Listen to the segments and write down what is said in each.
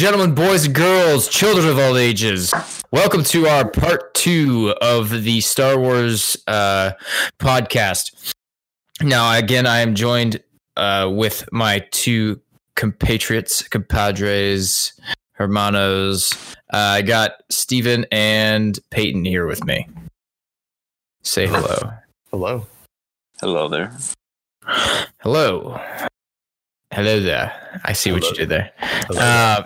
Ladies and gentlemen, boys and girls, children of all ages, welcome to our part two of the Star Wars uh, podcast. Now, again, I am joined uh, with my two compatriots, compadres, hermanos. Uh, I got Stephen and Peyton here with me. Say hello. Hello. Hello there. Hello. Hello there. I see what you did there. Uh,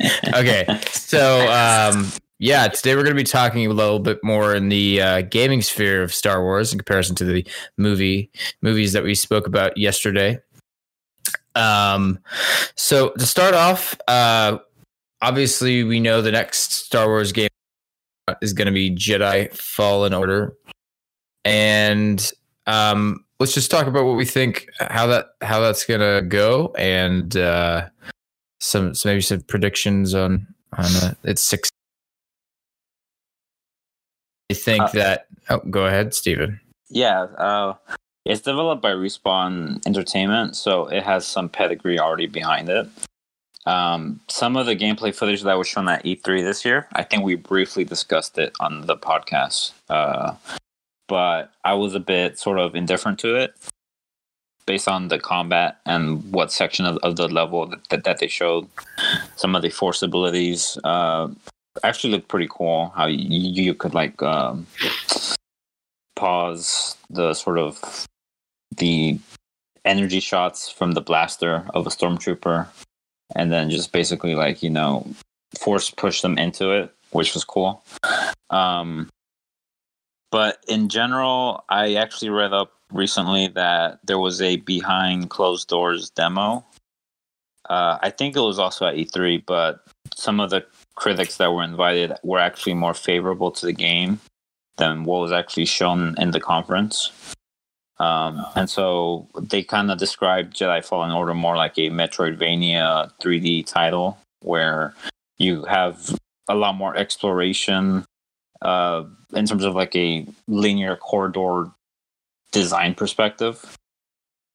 okay, so um, yeah, today we're going to be talking a little bit more in the uh, gaming sphere of Star Wars in comparison to the movie movies that we spoke about yesterday. Um, so to start off, uh, obviously we know the next Star Wars game is going to be Jedi Fallen Order, and um, let's just talk about what we think how that how that's going to go and. Uh, some, some maybe some predictions on on uh, its six. I think Uh, that. Oh, go ahead, Stephen. Yeah, uh, it's developed by Respawn Entertainment, so it has some pedigree already behind it. Um, some of the gameplay footage that was shown at E3 this year, I think we briefly discussed it on the podcast, uh, but I was a bit sort of indifferent to it based on the combat and what section of, of the level that, that, they showed. Some of the force abilities uh, actually looked pretty cool. How you, you could like um, pause the sort of the energy shots from the blaster of a stormtrooper and then just basically like you know force push them into it which was cool um but in general i actually read up recently that there was a behind closed doors demo uh, i think it was also at e3 but some of the critics that were invited were actually more favorable to the game than what was actually shown in the conference. Um, and so they kind of described Jedi Fallen Order more like a Metroidvania 3D title where you have a lot more exploration uh, in terms of like a linear corridor design perspective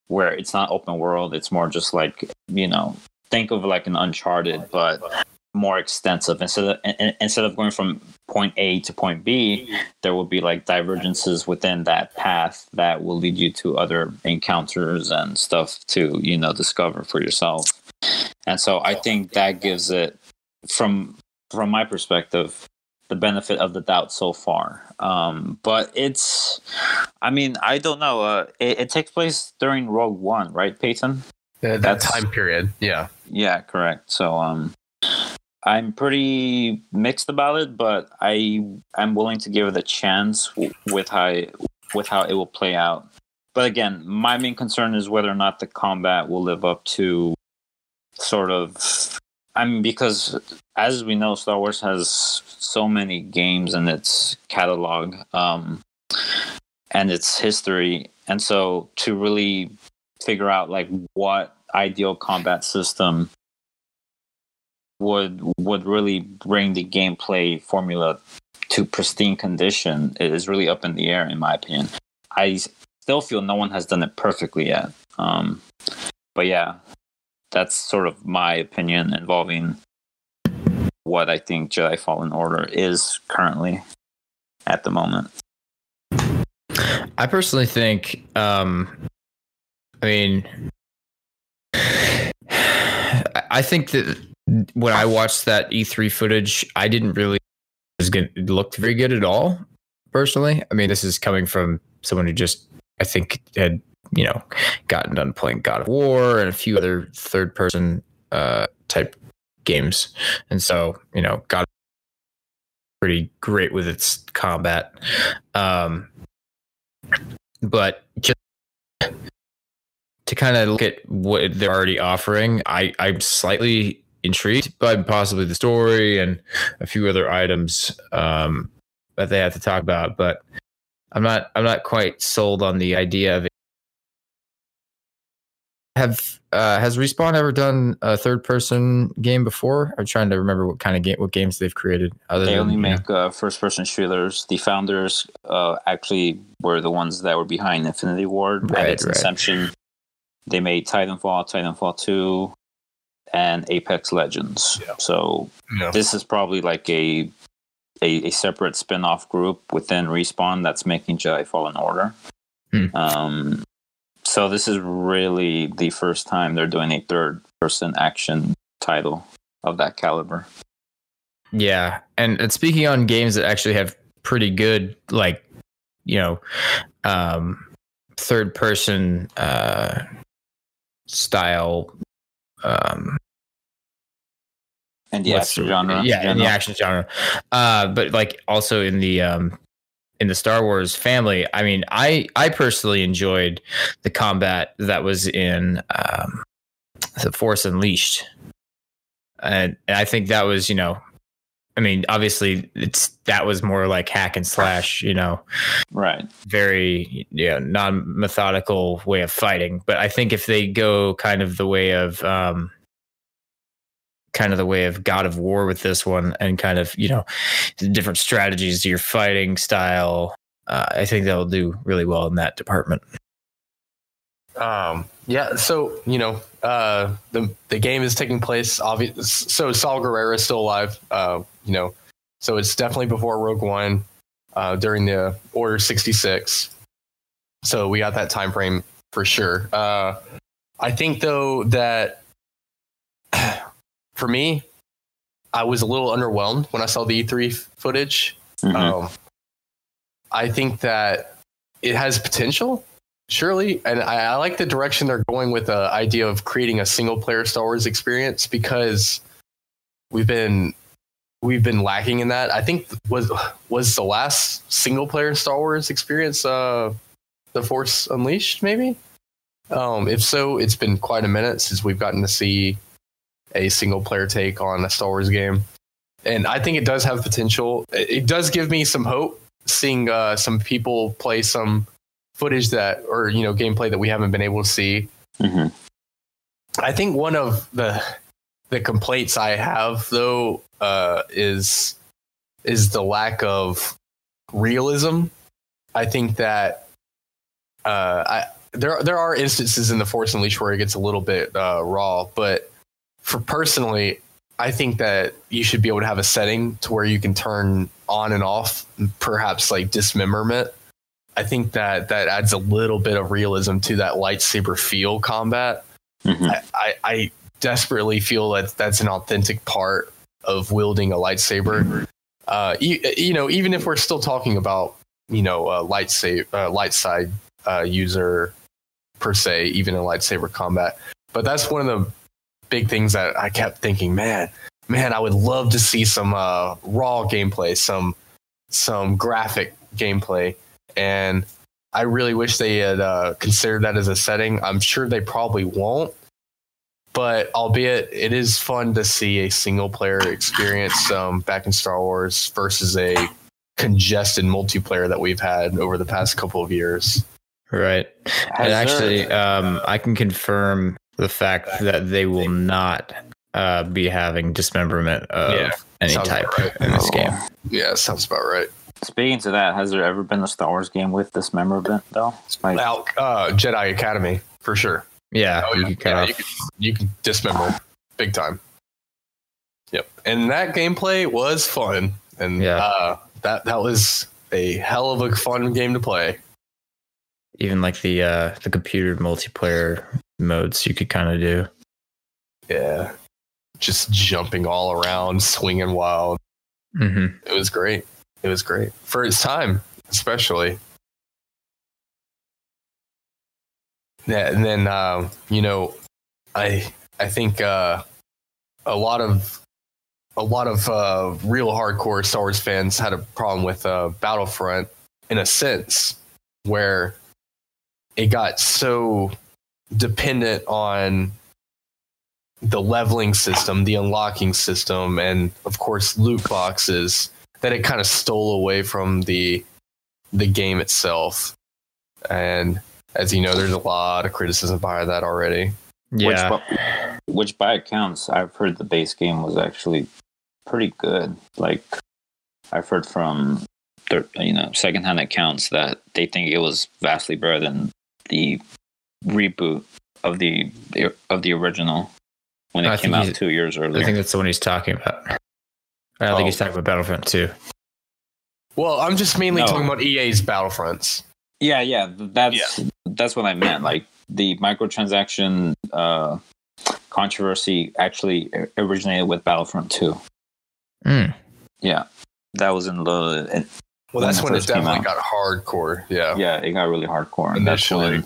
where it's not open world it's more just like you know think of like an uncharted but more extensive instead of in- in- instead of going from point A to point B, there will be like divergences within that path that will lead you to other encounters and stuff to you know discover for yourself. And so I think that gives it from from my perspective the benefit of the doubt so far. Um, but it's, I mean, I don't know. Uh, it, it takes place during Rogue One, right, Peyton? Uh, that That's- time period. Yeah. Yeah, correct. So um I'm pretty mixed about it, but I I'm willing to give it a chance with how with how it will play out. But again, my main concern is whether or not the combat will live up to sort of I mean because as we know Star Wars has so many games in its catalog um and its history. And so to really figure out like what ideal combat system would would really bring the gameplay formula to pristine condition is really up in the air in my opinion. I still feel no one has done it perfectly yet. Um but yeah that's sort of my opinion involving what i think jedi fallen order is currently at the moment I personally think. Um, I mean, I think that when I watched that E3 footage, I didn't really. It looked very good at all. Personally, I mean, this is coming from someone who just I think had you know gotten done playing God of War and a few other third person uh, type games, and so you know got pretty great with its combat. Um, but just to kind of look at what they're already offering, I I'm slightly intrigued by possibly the story and a few other items um, that they have to talk about, but I'm not I'm not quite sold on the idea of. Have uh, has Respawn ever done a third person game before? I'm trying to remember what kind of game what games they've created. Other they than only make uh, first person shooters the founders uh, actually were the ones that were behind infinity ward Right, at its right. inception they made titanfall titanfall 2 and Apex Legends. Yeah. So Yeah. this is probably like a, a a separate spin-off group within Respawn that's making Jedi Fallen Order. Hmm. Um, so this is really the first time they're doing a third-person action title of that caliber. Yeah, and, and speaking on games that actually have pretty good, like you know, um, third person uh, style. Um, And the action genre. yeah, in the action genre. Uh, but like also in the um, in the Star Wars family. I mean, I I personally enjoyed the combat that was in um, the Force Unleashed, and, and I think that was you know. I mean, obviously, it's that was more like hack and slash, you know, Right. very yeah non methodical way of fighting. But I think if they go kind of the way of um, kind of the way of God of War with this one, and kind of you know different strategies your fighting style, uh, I think they'll do really well in that department. Um, yeah, so you know, uh, the the game is taking place. Obvious, so Saw Gerrera is still alive. Uh, you know, so it's definitely before Rogue One, uh, during the Order sixty six. So we got that time frame for sure. Uh, I think though that for me, I was a little underwhelmed when I saw the E three footage. Mhm. Um, I think that it has potential, surely, and I, I like the direction they're going with the idea of creating a single player Star Wars experience because we've been we've been lacking in that. I think was was the last single player Star Wars experience uh, the Force Unleashed, maybe. Um, if so, it's been quite a minute since we've gotten to see a single player take on a Star Wars game and I think it does have potential. It does give me some hope seeing uh, some people play some footage that, or you know, gameplay that we haven't been able to see. Mhm. I think one of the the complaints I have though uh, is is the lack of realism. I think that uh, I there there are instances in the Force Unleashed where it gets a little bit uh, raw, but for personally, I think that you should be able to have a setting to where you can turn on and off, perhaps like dismemberment. I think that that adds a little bit of realism to that lightsaber feel combat. Mhm. I, I, I desperately feel that that's an authentic part of wielding a lightsaber. Uh, you, you know, even if we're still talking about you know a lightsaber, uh, light side uh, user per se, even in lightsaber combat, but that's one of the big things that I kept thinking, man, man, I would love to see some uh, raw gameplay, some some graphic gameplay, and I really wish they had uh, considered that as a setting. I'm sure they probably won't, but albeit it is fun to see a single player experience um, back in Star Wars versus a congested multiplayer that we've had over the past couple of years. Right. Has And actually, um, I can confirm the fact that they will not uh, be having dismemberment of Yeah, any type right. in this game. Yeah, sounds about right. Speaking to that, has there ever been a Star Wars game with dismemberment though? Like, Out uh, Jedi Academy for sure. Yeah, Oh, you yeah. can Yeah, you can you can dismember big time. Yep, and that gameplay was fun, and Yeah. uh, that that was a hell of a fun game to play. even like the uh, the computer multiplayer modes you could kind of do. Yeah, just jumping all around, swinging wild. hmm It was great. It was great for its time, especially. Yeah, and then um, you know, I I think uh, a lot of a lot of uh, real hardcore Star Wars fans had a problem with uh, Battlefront in a sense where it got so dependent on the leveling system, the unlocking system, and of course loot boxes that it kind of stole away from the the game itself. And as you know, there's a lot of criticism behind that already. Yeah, Which, bu- which by accounts, I've heard the base game was actually pretty good. Like, I've heard from thir- you know secondhand accounts that they think it was vastly better than the reboot of the of the original. when it I came out two years earlier. I think that's the one he's talking about. I don't Oh. think he's talking about Battlefront 2. Well, I'm just mainly No. talking about EA's Battlefronts. yeah, yeah, that's that's what I meant. Like the microtransaction uh, controversy actually originated with Battlefront 2. Mm. Yeah, that was in the in, Well, When that's it when it first definitely got hardcore. Yeah. yeah, it got really hardcore. And that's Initially.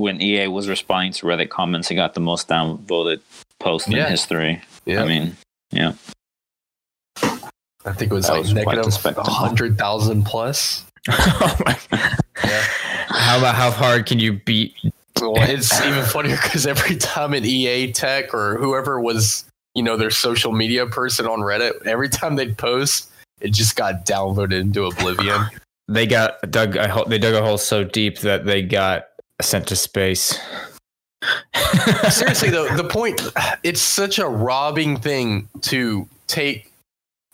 When when EA was responding to Reddit comments, it got the most downvoted post Yeah. in history. Yeah. I mean, yeah, I think it was That like was quite the 100,000 plus. oh my. Yeah. How about how hard can you beat? Well, it's even funnier because every time an EA tech or whoever was, you know, their social media person on Reddit, every time they'd post, it just got downvoted into oblivion. They got dug. A hole, they dug a hole so deep that they got sent to space. Seriously, though, the point, it's such a robbing thing to take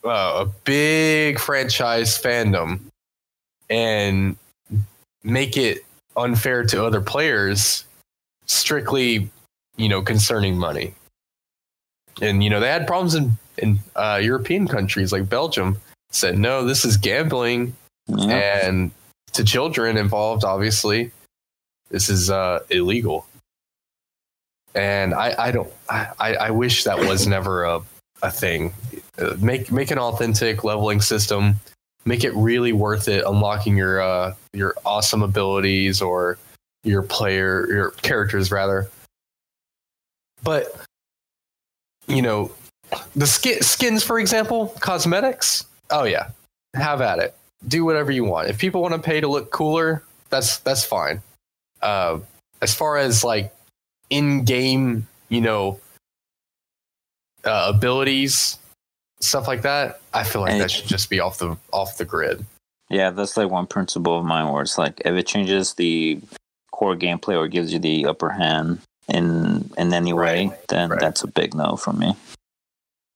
uh, a big franchise fandom and make it unfair to other players strictly, you know, concerning money. And, you know, they had problems in, in uh, European countries like Belgium said, no, this is gambling yeah. and to children involved obviously this is uh illegal. And i i don't i i wish that was never a a thing. Make make an authentic leveling system. Make it really worth it unlocking your uh your awesome abilities or your player your characters rather. But you know the skin, skins for example cosmetics oh yeah have at it. Do whatever you want. If people want to pay to look cooler, that's that's fine. Uh, as far as like in-game, you know, uh, abilities, stuff like that, I feel like And- that should just be off the off the grid. Yeah, that's like one principle of mine where it's like if it changes the core gameplay or gives you the upper hand in in any way, Right, then right. that's a big no for me.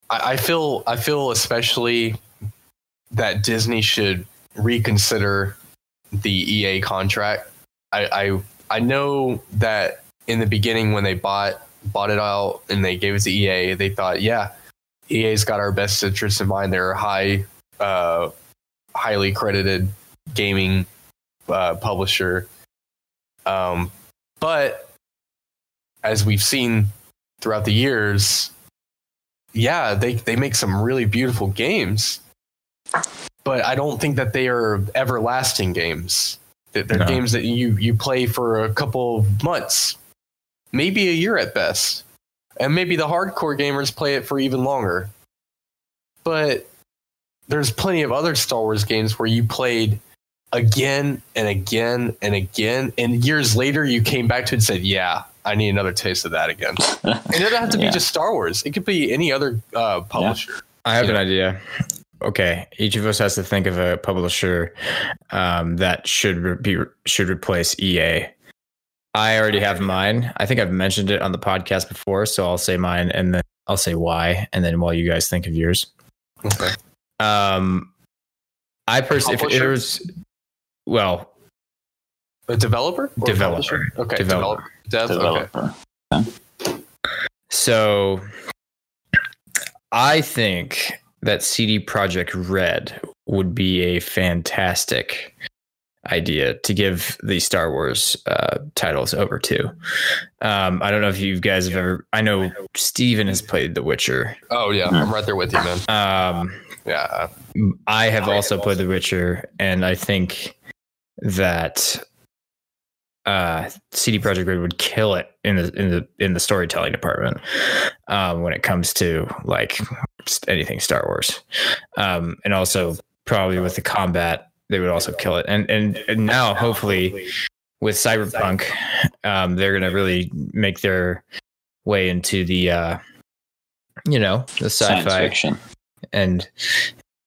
I, I feel I feel especially that Disney should reconsider the EA contract. I, I I know that in the beginning when they bought bought it out and they gave it to EA, they thought, yeah, EA's got our best interests in mind. They're a high uh, highly credited gaming uh, publisher. Um, but as we've seen throughout the years, yeah, they they make some really beautiful games, but I don't think that they are everlasting games. That They're No. games that you you play for a couple of months, maybe a year at best, and maybe the hardcore gamers play it for even longer. But there's plenty of other Star Wars games where you played again and again and again, and years later you came back to it and said, "Yeah, I need another taste of that again." And it doesn't have to Yeah. be just Star Wars. It could be any other uh, publisher. I have Yeah. an idea. Okay, each of us has to think of a publisher um, that should re- be should replace EA. I already have mine. I think I've mentioned it on the podcast before, so I'll say mine, and then I'll say why, and then while you guys think of yours. Okay. Um, I personally, if Publisher? it was, well, A developer? Or a Developer. Okay. Developer. Developer. Dev? Okay. Developer. So I think that CD Projekt Red would be a fantastic idea to give the Star Wars uh, titles over to. Um, I don't know if you guys have ever. I know Steven has played The Witcher. Oh yeah, I'm right there with you, man. Um, Yeah. I have also played The Witcher, and I think that uh, CD Projekt Red would kill it in the in the in the storytelling department um, when it comes to like just anything Star Wars, um, and also probably with the combat they would also kill it. And and, and now hopefully with Cyberpunk, um, they're gonna really make their way into the uh, you know the sci-fi fiction. and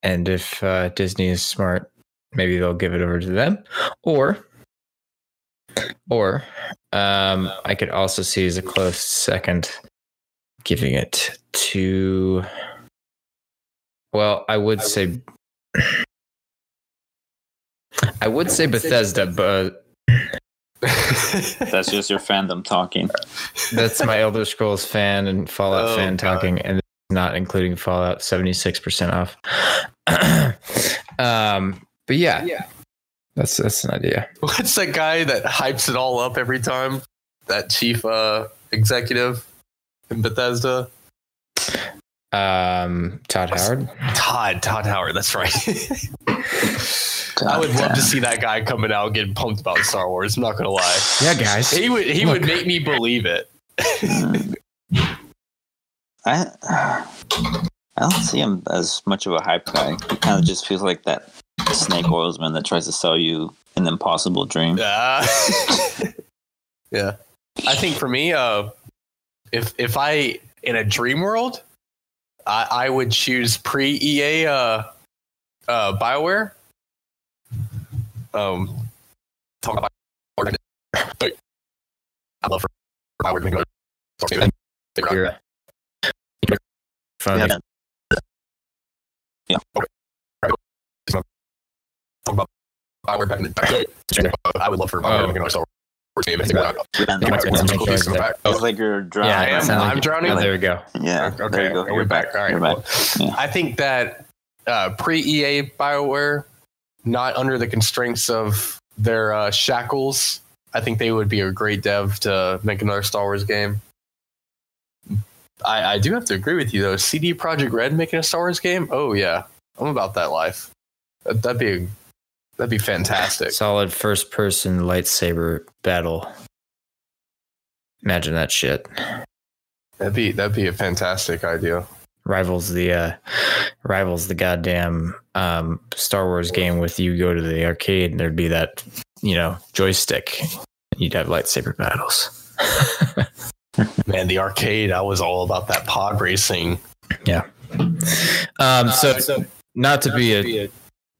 and if uh, Disney is smart, maybe they'll give it over to them, or or um, I could also see as a close second giving it to. Well, I would say I would say Bethesda, but That's just your fandom talking. That's my Elder Scrolls fan and Fallout Oh, fan God. talking, and not including Fallout, seventy six percent off. um, but yeah, yeah. that's that's an idea. What's that guy that hypes it all up every time? That chief uh, executive in Bethesda? Um, Todd Howard. Todd, Todd Howard, that's right. I would love to see that guy coming out getting pumped about Star Wars. I'm not gonna lie. Yeah, guys. He would he would make me believe it. I I don't see him as much of a hype guy. He kind of just feels like that snake oilsman that tries to sell you an impossible dream. Uh, yeah. I think for me, uh, if if I in a dream world, I, I would choose pre EA uh, uh, Bioware. Um, talk about Bioware. But I love for Bioware to make another Star Wars game. They were You're- Fun. Yeah. talk about Bioware back in the back. in the day. I would love for Bioware to make another Star Wars game. I think why not? And Yeah, Bioware wants some cool pieces in back. It's like you're drowning. Yeah, I am. sounds I'm drowning. Oh, there we go. Yeah. Okay, there you go. we're You're back. All right, back. well, Yeah. I think that uh, pre EA Bioware, not under the constraints of their uh, shackles, I think they would be a great dev to make another Star Wars game. I, I do have to agree with you though. CD Projekt Red making a Star Wars game? Oh yeah, I'm about that life. That, that'd be that'd be fantastic. Solid first person lightsaber battle. Imagine that shit. That'd be that'd be a fantastic idea. Rivals the uh rivals the goddamn um Star Wars game with you go to the arcade and there'd be that, you know, joystick. You'd have lightsaber battles. Man, the arcade, I was all about that pod racing. Yeah. Um so, not to be a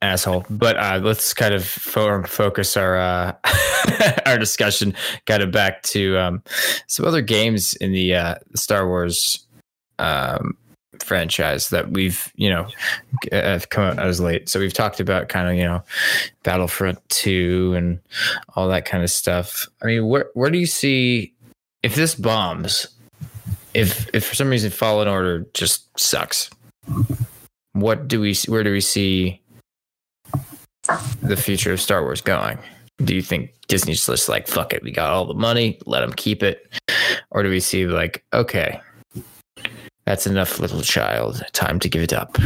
asshole, but uh, let's kind of fo- focus our uh, our discussion kind of back to um, some other games in the uh, Star Wars um, franchise that we've you know uh, have come out as late. So we've talked about kind of you know Battlefront two and all that kind of stuff. I mean, where where do you see if this bombs? If if for some reason Fallen Order just sucks, what do we where do we see the future of Star Wars going? Do you think Disney's just like fuck it, we got all the money, let them keep it, or do we see like okay, that's enough, little child, time to give it up?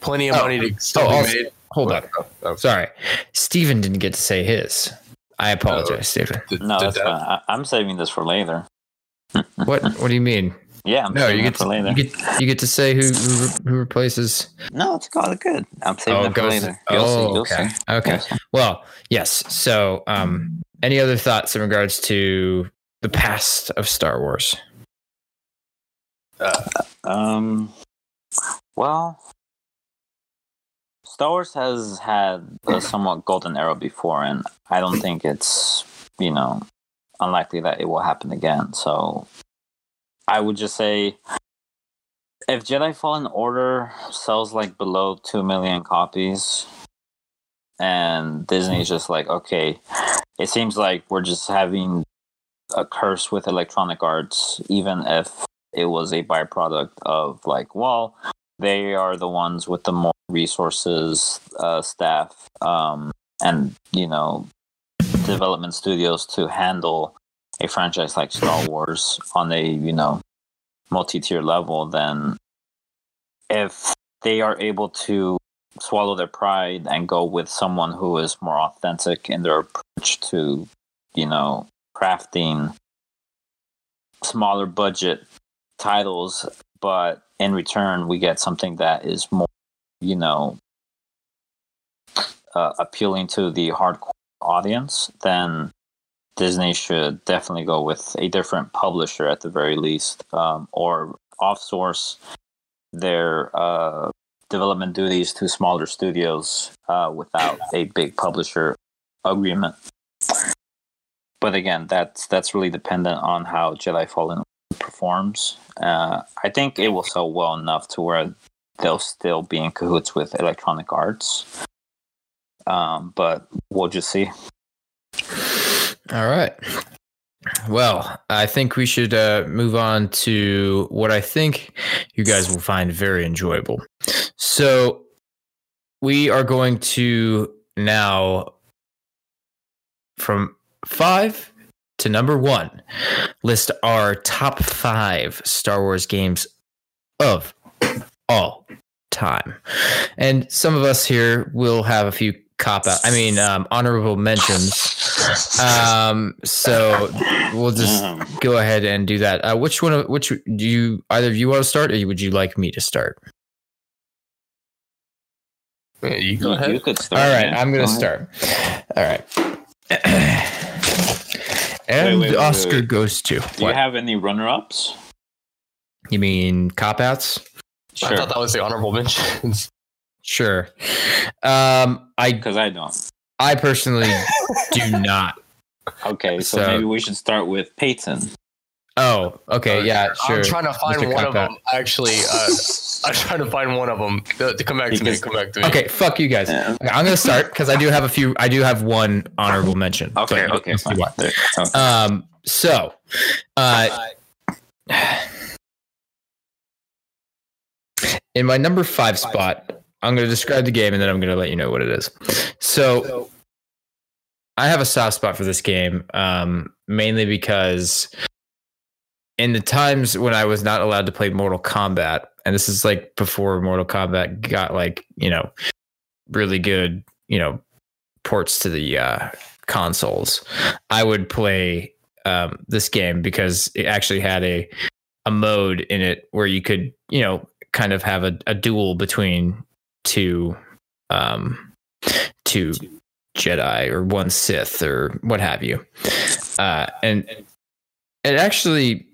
Plenty of Oh. money to oh, still Oh, be also- made. Hold on, Oh, oh, sorry, Steven didn't get to say his. I apologize, oh, Steven. did- No, did that's fine. I, I'm saving this for later. What What do you mean? Yeah, I'm No, you get to, later. you get you get to say who who, who replaces. No, it's all good. I'm saving Oh, it for goes. later. You'll see. Oh, You'll okay. see. Okay. You'll. Well, yes. So, um, any other thoughts in regards to the past of Star Wars? Um, well, Star Wars has had a somewhat golden era before, and I don't think it's you know unlikely that it will happen again. So, I would just say, if Jedi Fallen Order sells like below two million copies, and Disney's just like, okay, it seems like we're just having a curse with Electronic Arts, even if it was a byproduct of like, well, they are the ones with the more resources, uh, staff, um, and you know, development studios to handle a franchise like Star Wars on a you know multi-tier level. Then, if they are able to swallow their pride and go with someone who is more authentic in their approach to, you know, crafting smaller budget titles, but in return we get something that is more, you know, uh, appealing to the hardcore audience, then Disney should definitely go with a different publisher at the very least, um, or off-source their uh, development duties to smaller studios uh, without a big publisher agreement. But again, that's that's really dependent on how Jedi Fallen performs. Uh, I think it will sell well enough to where they'll still be in cahoots with Electronic Arts. Um, but we'll just see. All right. Well, I think we should uh, move on to what I think you guys will find very enjoyable. So, we are going to now, from five to number one, list our top five Star Wars games of all time. And some of us here will have a few cop out. I mean, um, honorable mentions. Um, so we'll just Um, go ahead and do that. Uh, which one? of- Which do you either of you want to start, or would you like me to start? Yeah, you go ahead. you could start. All right, man. I'm gonna Go start. All right. and wait, wait, Oscar wait. goes to. Do you have any runner-ups? you mean cop outs? Sure. I thought that was the honorable mentions. Sure. Um, I because I don't. I personally do not. Okay, so, So- maybe we should start with Peyton. Oh, okay, yeah, sure. I'm trying to find Mr. one of Cop-Out. them. Actually, uh, I'm trying to find one of them. To, to come back to me. Because- Come back to me. Okay, fuck you guys. Yeah. Okay, I'm gonna start because I do have a few. I do have one honorable mention. Okay, but okay, let's fine. okay. Um, so, uh, in my number five spot, I'm going to describe the game and then I'm going to let you know what it is. So, I have a soft spot for this game, um, mainly because in the times when I was not allowed to play Mortal Kombat, and this is like before Mortal Kombat got like, you know, really good, you know, ports to the uh, consoles, I would play um, this game because it actually had a a mode in it where you could, you know, kind of have a, a duel between two um two Jedi or one Sith or what have you. Uh and it actually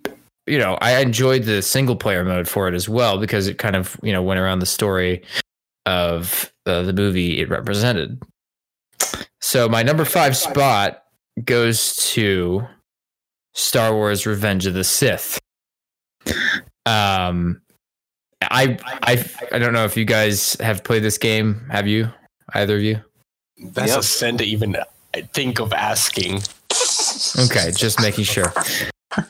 you know, I enjoyed the single player mode for it as well because it kind of, you know, went around the story of uh, the movie it represented. So my number 5 spot goes to Star Wars Revenge of the Sith. Um I I I don't know if you guys have played this game. Have you? Either of you? That's Yep. a sin to even think of asking. Okay, just making sure.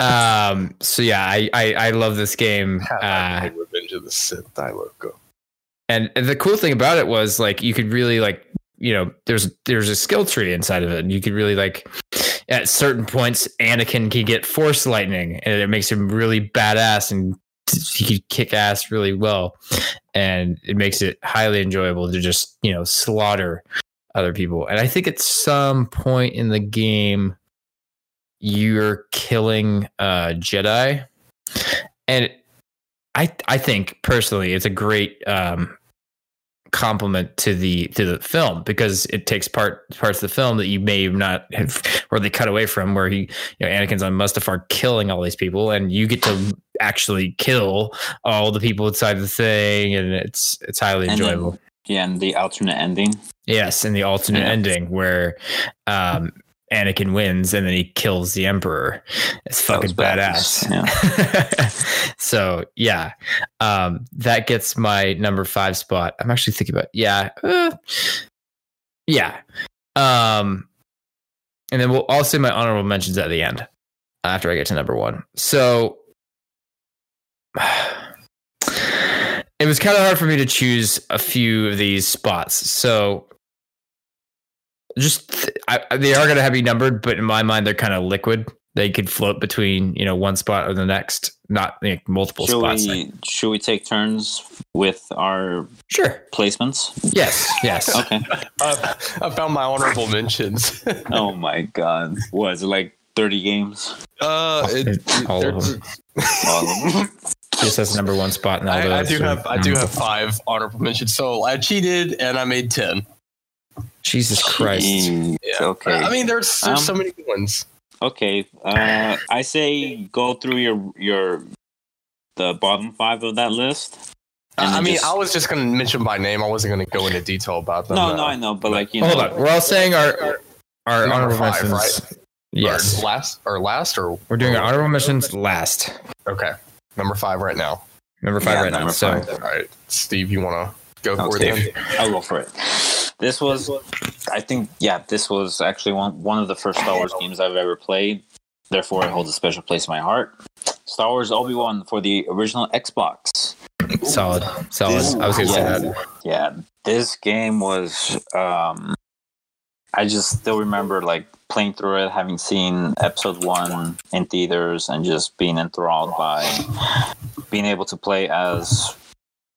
Um so yeah, I I, I love this game. Uh Revenge of the Sith. I logo. and and the cool thing about it was like you could really like you know there's there's a skill tree inside of it and you could really like at certain points anakin can get force lightning and it makes him really badass and he could kick ass really well. And it makes it highly enjoyable to just you know slaughter other people. And i think at some point in the game you're killing uh jedi. And i i think personally it's a great um compliment to the to the film because it takes part parts of the film that you may not have where they cut away from where he you know Anakin's on Mustafar killing all these people and you get to actually kill all the people inside the thing and it's it's highly And then- enjoyable. Yeah, and the alternate ending. yes, and the alternate Yeah. ending where um Anakin wins and then he kills the Emperor. It's fucking badass. badass, so yeah, um, that gets my number five spot. I'm actually thinking about yeah, uh, yeah, um, and then we'll say my honorable mentions at the end after I get to number one. So it was kind of hard for me to choose a few of these spots. So just I, they are going to have you numbered, but in my mind, they're kind of liquid. They could float between you know one spot or the next, not like multiple Should spots. we should we take turns with our Sure. placements? Yes. Yes. Okay. Uh, I found my honorable mentions. oh my god. What is it like thirty games? uh, it, All of them. All of them? Just has number one spot in all I, I do or- have I do have five honorable mentions. So I cheated and I made ten. Jesus Christ. Jeez, Yeah. Okay. I mean, there's there's Um, so many good ones. Okay. Uh, I say go through your your the bottom five of that list. and I mean, just- I was just gonna mention by name. I wasn't gonna go into detail about them. no, uh, no, I know, but like you know, Hold know, on. We're all saying our our, our honorable five, mentions. or Yes. last or last or We're doing our honorable mentions last. okay. Number five right now. Number five Yeah, right now. number So. All right, Steve, you want to go for Okay. it? Then? I'll go for it. This was I think yeah, this was actually one one of the first Star Wars games I've ever played. Therefore, it holds a special place in my heart. Star Wars Obi Wan for the original Xbox. Solid, solid. I was gonna say that. Yeah, this game was. Um, I just still remember like playing through it, having seen episode one in theaters, and just being enthralled by being able to play as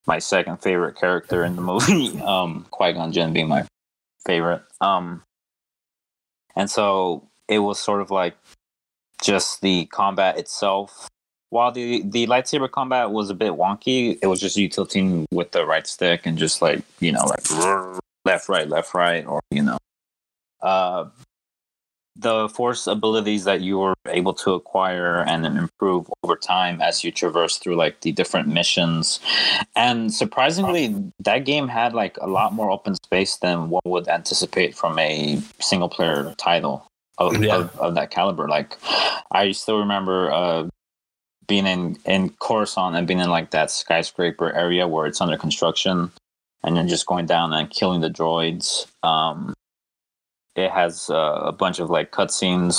my second favorite character in the movie, um, Qui Gon Jinn being my favorite. Um, and so it was sort of like just the combat itself. While the the lightsaber combat was a bit wonky, it was just you tilting with the right stick and just like you know like left right left right or you know uh the force abilities that you were able to acquire and improve over time as you traverse through like the different missions and surprisingly that game had like a lot more open space than one would anticipate from a single player title of, Yeah. of, of that caliber like i still remember uh being in in coruscant and being in like that skyscraper area where it's under construction and then just going down and killing the droids um it has uh, a bunch of like cutscenes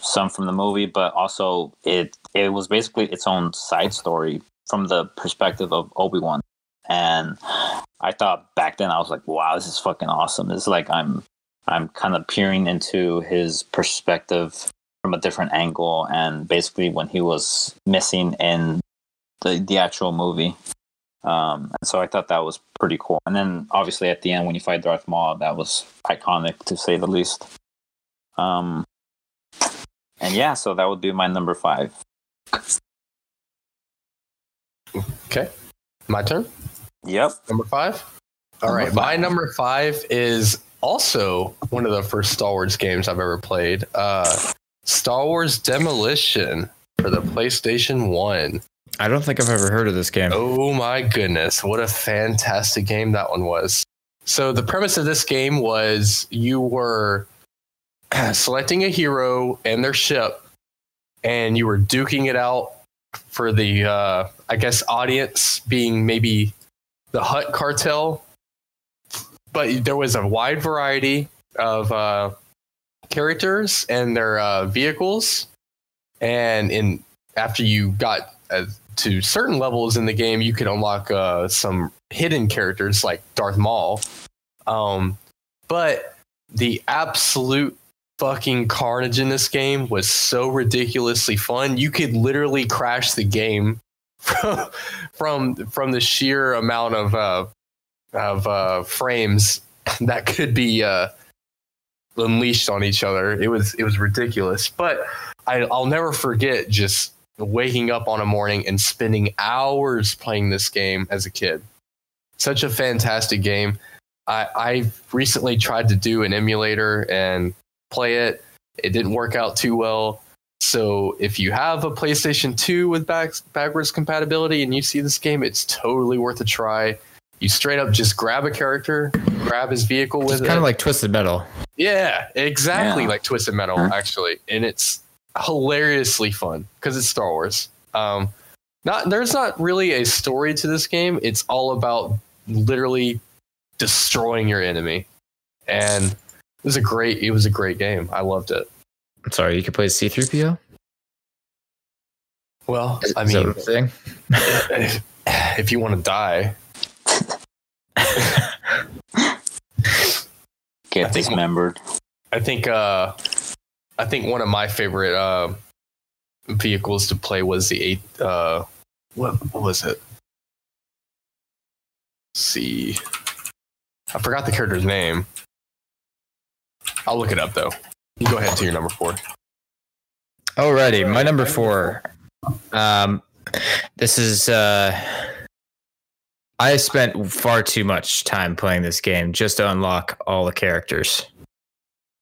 some from the movie but also it it was basically its own side story from the perspective of obi-wan. And i thought back then i was like wow this is fucking awesome. It's like i'm i'm kind of peering into his perspective from a different angle and basically when he was missing in the the actual movie um, and so I thought that was pretty cool. And then obviously at the end when you fight Darth Maul, that was iconic to say the least. Um, and yeah, so that would be my number five. Okay. My turn. Yep. Number five. All Number right. My number five is also one of the first Star Wars games I've ever played. Uh, Star Wars Demolition for the PlayStation 1. I don't think I've ever heard of this game. Oh my goodness, what a fantastic game that one was. So the premise of this game was you were selecting a hero and their ship and you were duking it out for the uh I guess audience being maybe the Hutt cartel. But there was a wide variety of uh characters and their uh vehicles and in after you got uh, to certain levels in the game, you could unlock uh, some hidden characters like Darth Maul. Um, but the absolute fucking carnage in this game was so ridiculously fun. You could literally crash the game from from, from the sheer amount of uh, of uh, frames that could be uh, unleashed on each other. It was it was ridiculous, but I, I'll never forget just waking up on a morning and spending hours playing this game as a kid. Such a fantastic game. I, I recently tried to do an emulator and play it. It didn't work out too well. So if you have a PlayStation 2 with back, backwards compatibility and you see this game, it's totally worth a try. You straight up just grab a character, grab his vehicle with It's it. kind of like Twisted Metal. Yeah, exactly Yeah. like Twisted Metal, Huh. actually, and it's hilariously fun because it's Star Wars. Um, not there's not really a story to this game. It's all about literally destroying your enemy, and it was a great. It was a great game. I loved it. I'm sorry, you could play C3PO? Well, Is, I mean, what if, if you want to die, Get I think- dismembered. I think uh, I think one of my favorite uh, vehicles to play was the eight. Uh, what, what was it? Let's see, I forgot the character's name. I'll look it up though. You go ahead to your number four. Alrighty, my number four. Um, this is uh, I spent far too much time playing this game just to unlock all the characters.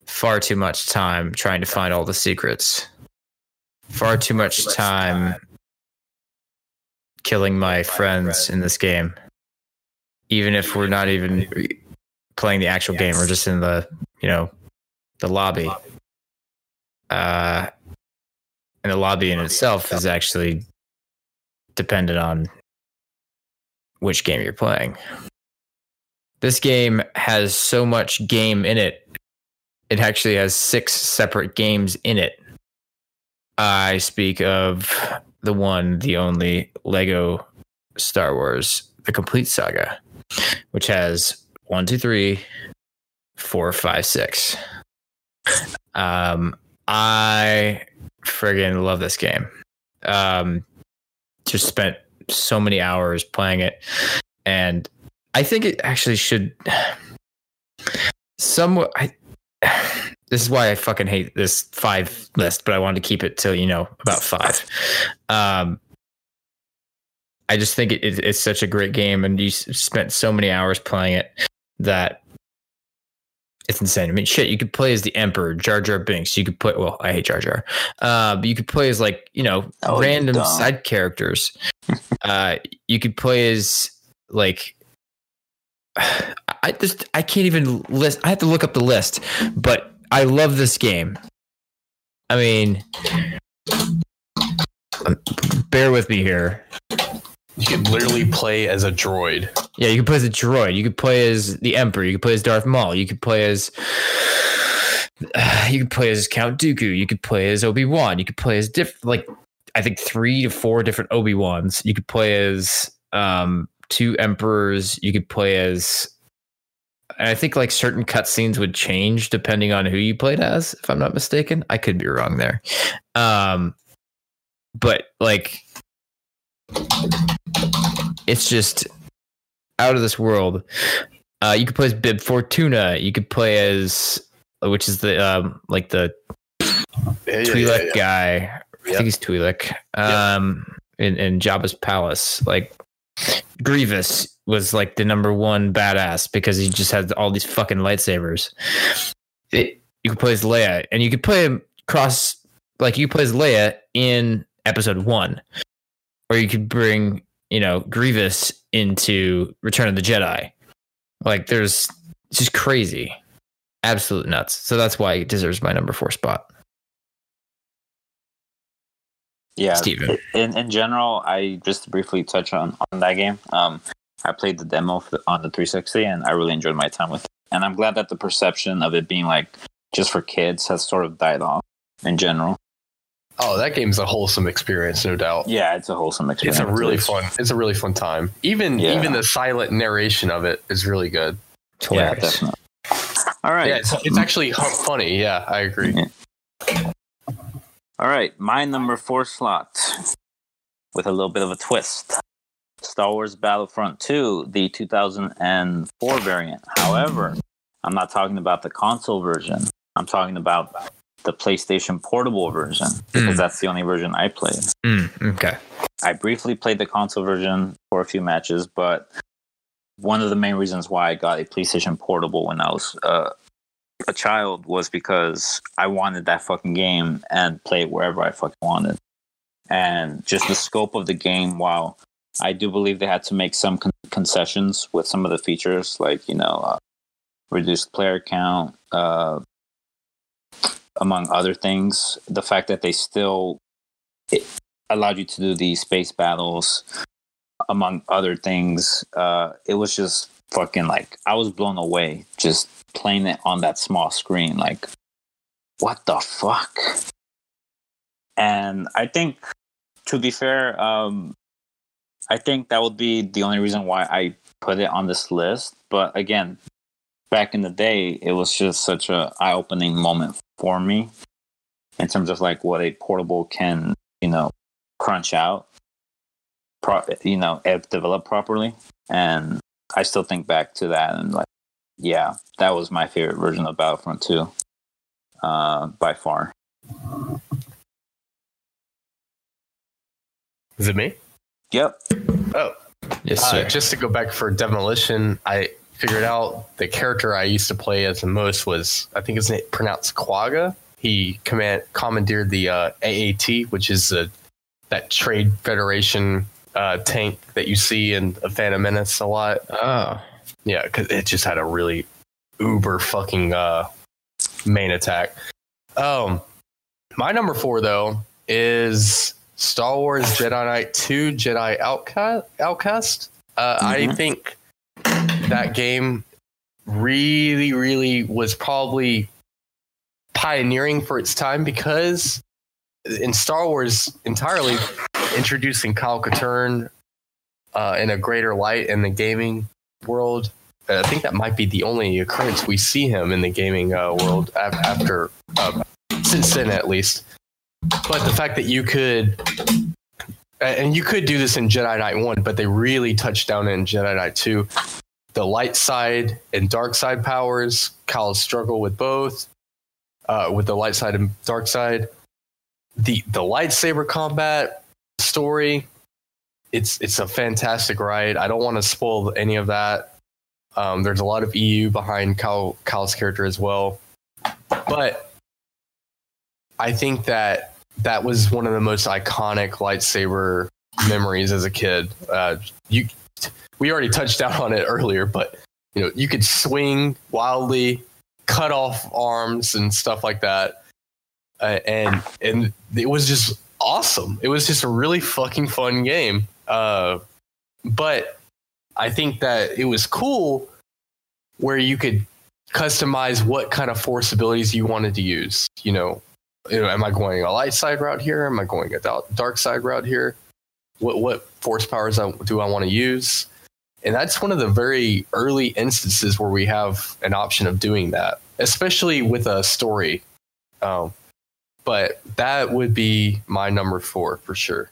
Far too much time trying to find all the secrets. Far too much time killing my friends in this game. Even if we're not even playing the actual game, we're just in the you know the lobby. Uh, and the lobby in itself is actually dependent on which game you're playing. This game has so much game in it. It actually has six separate games in it. I speak of the one, the only Lego Star Wars, the complete saga, which has one, two, three, four, five, six. Um, I friggin' love this game. Um, just spent so many hours playing it, and I think it actually should. Somewhat, I. This is why I fucking hate this five list, but I wanted to keep it till you know about five. Um, I just think it, it, it's such a great game, and you s- spent so many hours playing it that it's insane. I mean, shit, you could play as the Emperor, Jar Jar Binks. You could play. Well, I hate Jar Jar. Uh, but you could play as like you know Oh, random side characters. uh, you could play as like. I just I can't even list. I have to look up the list, but I love this game. I mean, um, bear with me here. You could literally play as a droid. Yeah, you could play as a droid. You could play as the Emperor. You could play as Darth Maul. You could play as you could play as Count Dooku. You could play as Obi Wan. You could play as diff like I think three to four different Obi Wans. You could play as um two Emperors. You could play as I think like certain cutscenes would change depending on who you played as, if I'm not mistaken. I could be wrong there. Um but like it's just out of this world. Uh, you could play as Bib Fortuna. You could play as, which is the um, like the Yeah, Twi'lek guy. I think he's Twi'lek. Um, in in Jabba's palace, like Grievous was like the number one badass because he just had all these fucking lightsabers. It, you could play as Leia, and you could play him cross like you play as Leia in Episode One, or you could bring you know Grievous into Return of the Jedi. Like there's it's just crazy, absolute nuts. So that's why it deserves my number four spot. Yeah, Steven. in in general, I just briefly touch on on that game. Um, I played the demo for the, on the 360, and I really enjoyed my time with it. And I'm glad that the perception of it being like just for kids has sort of died off in general. Oh, that game's a wholesome experience, no doubt. Yeah, it's a wholesome experience. It's experience. a really fun. It's a really fun time. Even Yeah. even the silent narration of it is really good. It's Yeah, hilarious. definitely. All right. Yeah, it's, it's actually funny. Yeah, I agree. All right, my number four slot with a little bit of a twist. Star Wars Battlefront 2, the 2004 variant. However, I'm not talking about the console version. I'm talking about the PlayStation Portable version because Mm. that's the only version I played. Mm, okay. I briefly played the console version for a few matches, but one of the main reasons why I got a PlayStation Portable when I was uh, a child was because I wanted that fucking game and play it wherever I fucking wanted. And just the scope of the game, while I do believe they had to make some con- concessions with some of the features, like, you know, uh, reduced player count, uh, among other things, the fact that they still allowed you to do the space battles among other things uh it was just fucking like i was blown away just playing it on that small screen like what the fuck? And i think to be fair um i think that would be the only reason why i put it on this list but again back in the day it was just such a eye-opening moment for me in terms of like what a portable can you know crunch out, pro- you know, if developed properly. And I still think back to that and like, yeah, that was my favorite version of Battlefront 2 uh, by far. Is it me? Yep. Oh, Yes, uh, sir. just to go back for demolition, I figured out the character I used to play as the most was I think his name pronounced Quagga. He command commandeered the uh, AAT, which is a, that Trade Federation uh, tank that you see in a Phantom Menace a lot. oh, Yeah, because it just had a really uber fucking uh, main attack. Um, my number four though is Star Wars Jedi Knight Two: Jedi Outcast. Outcast. Uh, I Mhm. think that game really, really was probably pioneering for its time because in Star Wars entirely introducing Kyle Katarn uh, in a greater light in the gaming world. I think that might be the only occurrence we see him in the gaming uh, world after uh, since then, at least. But the fact that you could, and you could do this in Jedi Knight One, but they really touched down in Jedi Knight Two, the light side and dark side powers. Kyle's struggle with both, uh, with the light side and dark side. The the lightsaber combat story it's it's a fantastic ride. I don't want to spoil any of that. Um, there's a lot of EU behind Kyle, Kyle's character as well, but I think that that was one of the most iconic lightsaber memories as a kid. Uh, you, we already touched down on it earlier, but you know, you could swing wildly, cut off arms and stuff like that, uh, and and it was just awesome. It was just a really fucking fun game. Uh, but I think that it was cool where you could customize what kind of force abilities you wanted to use. You know, you know, am I going a light side route here? Am I going a dark side route here? What what force powers do I want to use? And that's one of the very early instances where we have an option of doing that, especially with a story. Um, but that would be my number four for sure.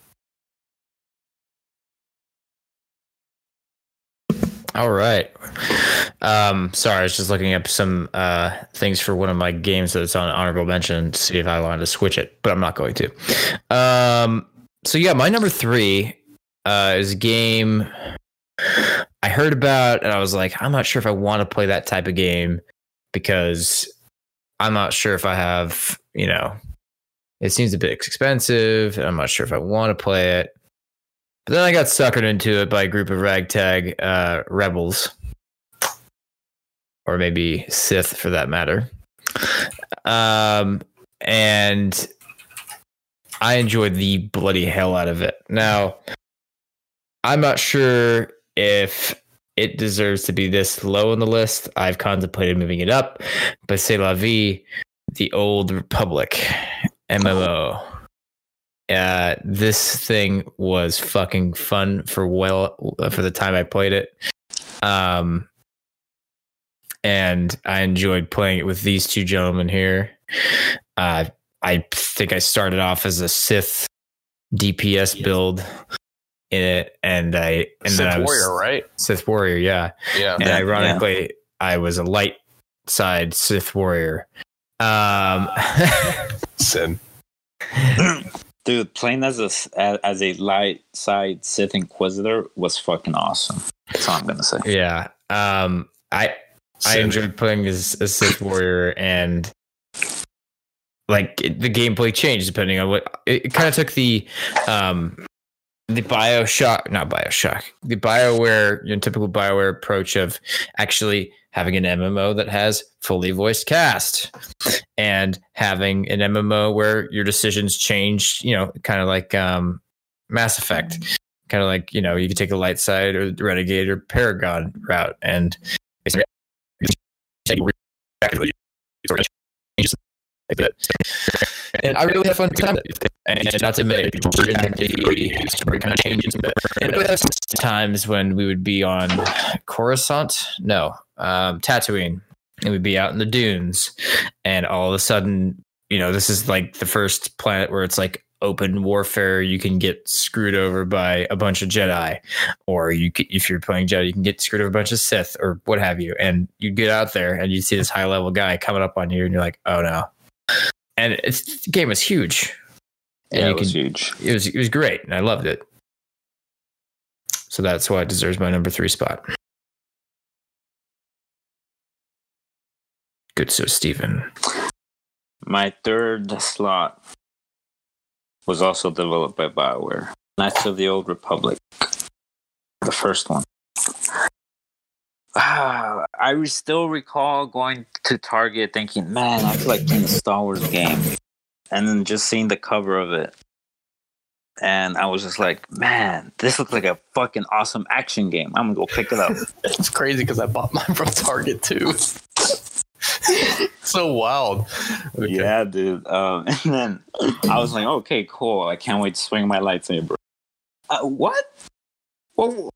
All right. Um, sorry, I was just looking up some uh, things for one of my games that's on honorable mention to see if I wanted to switch it, but I'm not going to. Um, so yeah, my number three uh, is a game I heard about, and I was like, I'm not sure if I want to play that type of game because I'm not sure if I have, you know, it seems a bit expensive, I'm not sure if I want to play it. But then I got suckered into it by a group of ragtag uh, rebels, or maybe Sith for that matter. Um, and I enjoyed the bloody hell out of it. Now, I'm not sure if it deserves to be this low on the list. I've contemplated moving it up, but c'est la vie, the old republic MMO uh, this thing was fucking fun for well for the time I played it. Um, and I enjoyed playing it with these two gentlemen here. Uh, I think I started off as a Sith DPS build in it, and I and Sith then I was warrior, right? Sith warrior, yeah, yeah. And Yeah, ironically, I was a light side Sith warrior. Um, Sin. Dude, playing as a as a light side Sith Inquisitor was fucking awesome. That's all I'm gonna say. yeah. Um, I I enjoyed playing as a Sith warrior and like it, the gameplay changed depending on what it, it kind of took the um the Bioshock not Bioshock. The Bioware your typical Bioware approach of actually having an MMO that has fully voiced cast and having an MMO where your decisions change you know kind of like um Mass Effect. Kind of like you know you could take the light side or the renegade or paragon route and and I really have fun time. And not to make the story kind of changes a bit. And was times when we would be on Coruscant, no, um, Tatooine, and we'd be out in the dunes, and all of a sudden, you know, this is like the first planet where it's like open warfare. You can get screwed over by a bunch of Jedi, or you, c- if you're playing Jedi, you can get screwed over a bunch of Sith or what have you. And you get out there and you see this high level guy coming up on you, and you're like, oh no. And it's the game was huge. And Yeah, it was could- huge. it was it was great and I loved it. So that's why it deserves my number three spot. Good so Stephen. My third slot was also developed by BioWare. Knights of the Old Republic. The first one. Ah, I still recall going to Target thinking, man, I feel like playing a Star Wars game. And then just seeing the cover of it and I was just like, man, this looks like a fucking awesome action game. I'm gonna go pick it up. it's crazy because I bought mine from Target too. so wild. Okay. Yeah, dude. Um, and then I was like, okay, cool. I can't wait to swing my lightsaber. Uh, what? Well,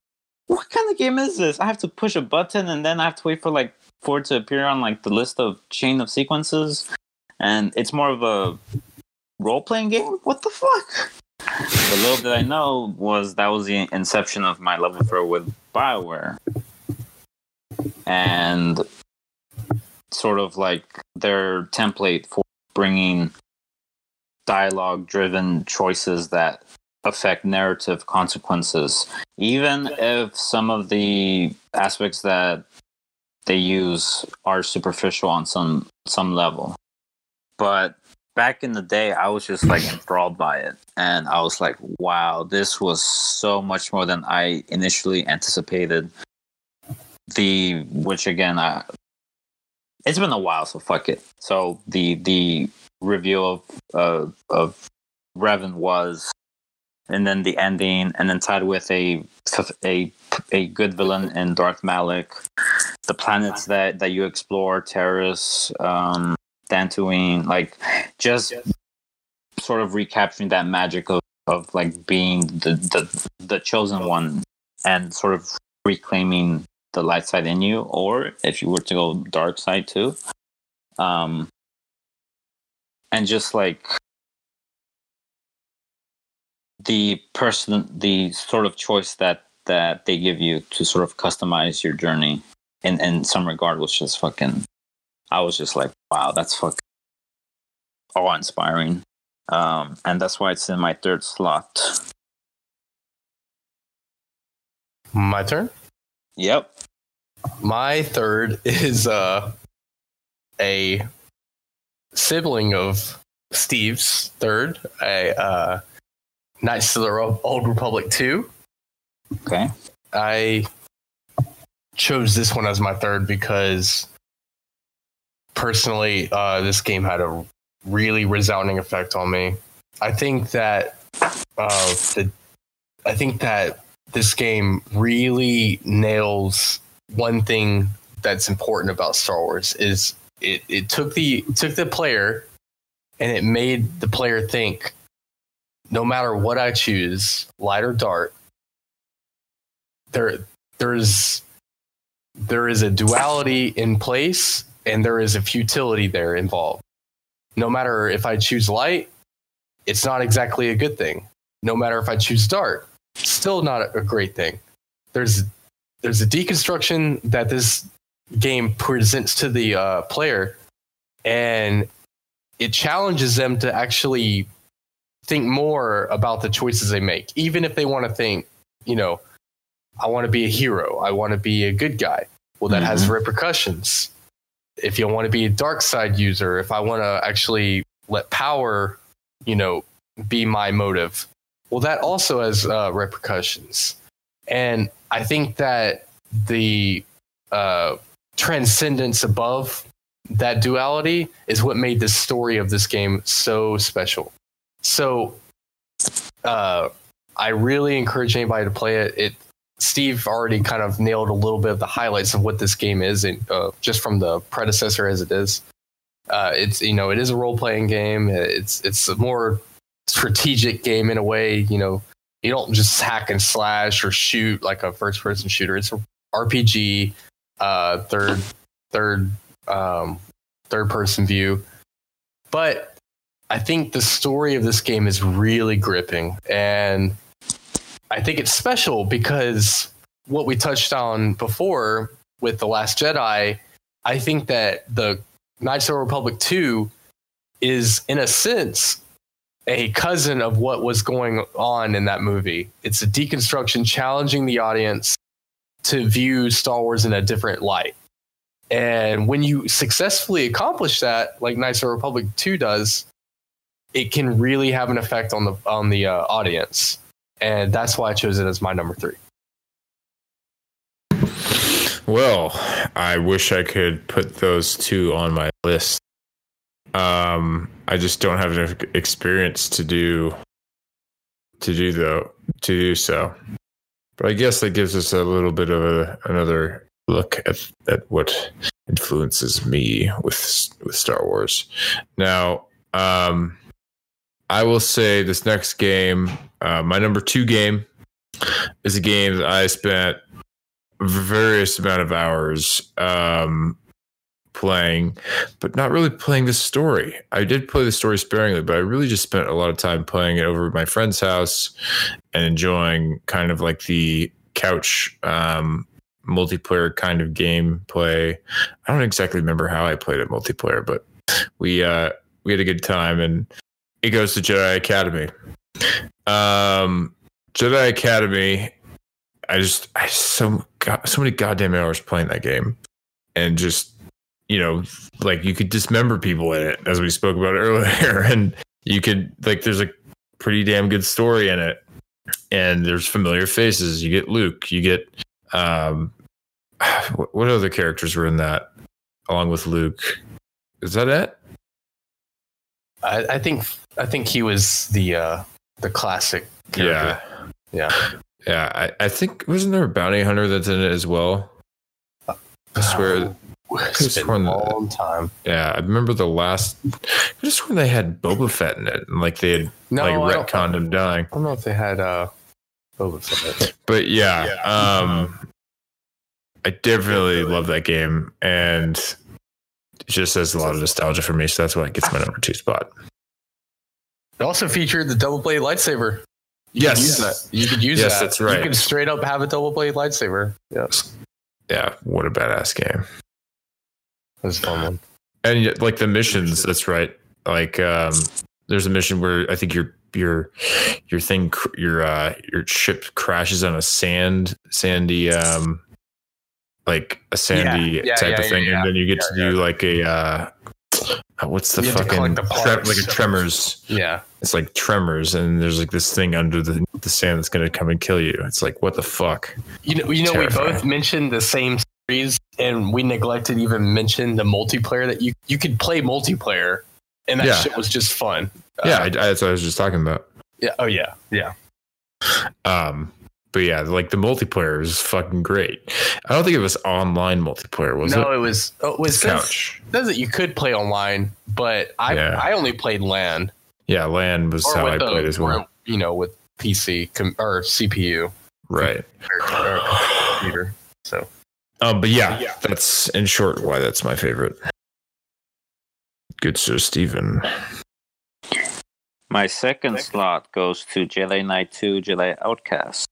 what kind of game is this? I have to push a button and then I have to wait for like for it to appear on like the list of chain of sequences, and it's more of a role playing game. What the fuck? the little that I know was that was the inception of my love affair with Bioware, and sort of like their template for bringing dialogue driven choices that affect narrative consequences. Even if some of the aspects that they use are superficial on some some level. But back in the day i was just like enthralled by it. And i was like wow this was so much more than i initially anticipated. The which again I, it's been a while, so fuck it. So the the review of uh, of Revan was, and then the ending, and then tied with a a a good villain in Darth Malak, the planets that that you explore, Taris, um, Dantooine, like just sort of recapturing that magic of of like being the the the chosen one and sort of reclaiming the light side in you, or if you were to go dark side too. Um, and just like the person, the sort of choice that that they give you to sort of customize your journey in in some regard was just fucking. I was just like, wow, that's fucking awe inspiring. Um, and that's why it's in my third slot. My turn. Yep. My third is uh, a sibling of Steve's third, a uh, Knights of the Old Republic 2. Okay. I chose this one as my third because personally, uh, this game had a really resounding effect on me. I think that uh, the, I think that this game really nails one thing that's important about Star Wars is it, it took the took the player and it made the player think no matter what I choose, light or dark, there there's there is a duality in place and there is a futility there involved. No matter if I choose light, it's not exactly a good thing. No matter if I choose dark, still not a great thing. There's there's a deconstruction that this game presents to the uh, player, and it challenges them to actually think more about the choices they make, even if they want to think, you know, I want to be a hero, I want to be a good guy. Well, that mm-hmm. has repercussions. If you want to be a dark side user, if I want to actually let power, you know, be my motive, well, that also has uh, repercussions. And I think that the uh, transcendence above that duality is what made the story of this game so special. So, uh, I really encourage anybody to play it. It Steve already kind of nailed a little bit of the highlights of what this game is, and uh, just from the predecessor as it is. Uh, it's you know it is a role playing game. It's it's a more strategic game in a way. You know you don't just hack and slash or shoot like a first person shooter. It's a RPG, uh, third third um, third person view. But I think the story of this game is really gripping, and I think it's special because what we touched on before with the Last Jedi. I think that the Knights of the Republic two is in a sense a cousin of what was going on in that movie. It's a deconstruction challenging the audience to view Star Wars in a different light. And when you successfully accomplish that, like Knights of the Republic 2 does, it can really have an effect on the on the uh, audience. And that's why I chose it as my number 3. Well, I wish I could put those two on my list. Um, I just don't have enough experience to do to do though to do so. But I guess that gives us a little bit of a, another look at at what influences me with with Star Wars. Now, um, I will say this next game, uh, my number two game, is a game that I spent various amount of hours um, playing, but not really playing the story. I did play the story sparingly, but I really just spent a lot of time playing it over at my friend's house and enjoying kind of like the couch um, multiplayer kind of gameplay. I don't exactly remember how I played it multiplayer, but we uh, we had a good time, and it goes to Jedi Academy. Um, Jedi Academy. I just I so got so many goddamn hours playing that game, and just you know like you could dismember people in it as we spoke about earlier, and you could like there's a pretty damn good story in it, and there's familiar faces. You get Luke, you get um, what other characters were in that along with Luke? Is that it? I, I think I think he was the uh, the classic. Character. Yeah, Yeah. yeah. I, I think wasn't there a bounty hunter that's in it as well? I swear. It's been sworn a that- long time. Yeah, I remember the last. I just when they had Boba Fett in it, and like they had No, like I, don't, retconned him dying. I don't know if they had uh, Boba Fett. But yeah, um, I definitely love that game, and it just has a lot of nostalgia for me. So that's why it gets my number two spot. It also featured the double blade lightsaber. You Yes. could use that. You could use Yes, that. that's right. You could straight up have a double blade lightsaber. Yeah, Yeah, what a badass game. that was a fun one. and yet, like the missions that's right like um there's a mission where i think your your your thing your uh your ship crashes on a sand sandy um like a sandy Yeah, type yeah, of thing and then you get to do like a uh uh, what's the fucking the parts. like a tremors Yeah, it's like tremors and there's like this thing under the, the sand that's gonna come and kill you it's like what the fuck you know, you know, we both mentioned the same series, and we neglected even mention the multiplayer that you you could play multiplayer, and that Yeah. shit was just fun. yeah Uh, I, I, that's what i was just talking about yeah. Oh yeah, yeah. Um, but yeah, like the multiplayer is fucking great. I don't think it was online multiplayer, was no, it? No, it was. Oh, it was Couch. Says that you could play online, but I Yeah. I only played LAN Yeah, LAN was how I the- played as well. or, you know, with PC com- or CPU Right. or, or computer. So Um, but yeah, that's in short why that's my favorite. Good Sir Stephen. My second slot goes to Jedi Knight 2, Jedi Outcast.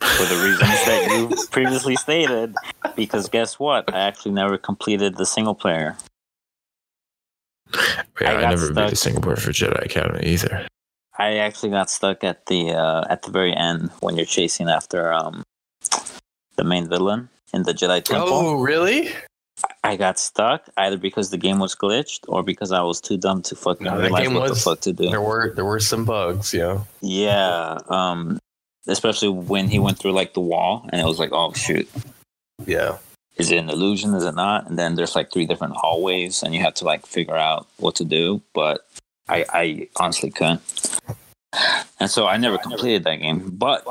For the reasons that you previously stated. Because guess what? I actually never completed the single player. Yeah, I I, got never made a stuck. single player for Jedi Academy either. I actually got stuck at the uh, at the very end when you're chasing after um the main villain in the Jedi Temple. Oh, really? I got stuck either because the game was glitched or because I was too dumb to fucking No, that realize game what the was- fuck to do. There were there were some bugs, yeah. Yeah, um, especially when he went through like the wall and it was like, oh shoot, Yeah. is it an illusion? Is it not? And then there's like three different hallways and you have to like figure out what to do. But I, I honestly couldn't. And so I never completed that game. But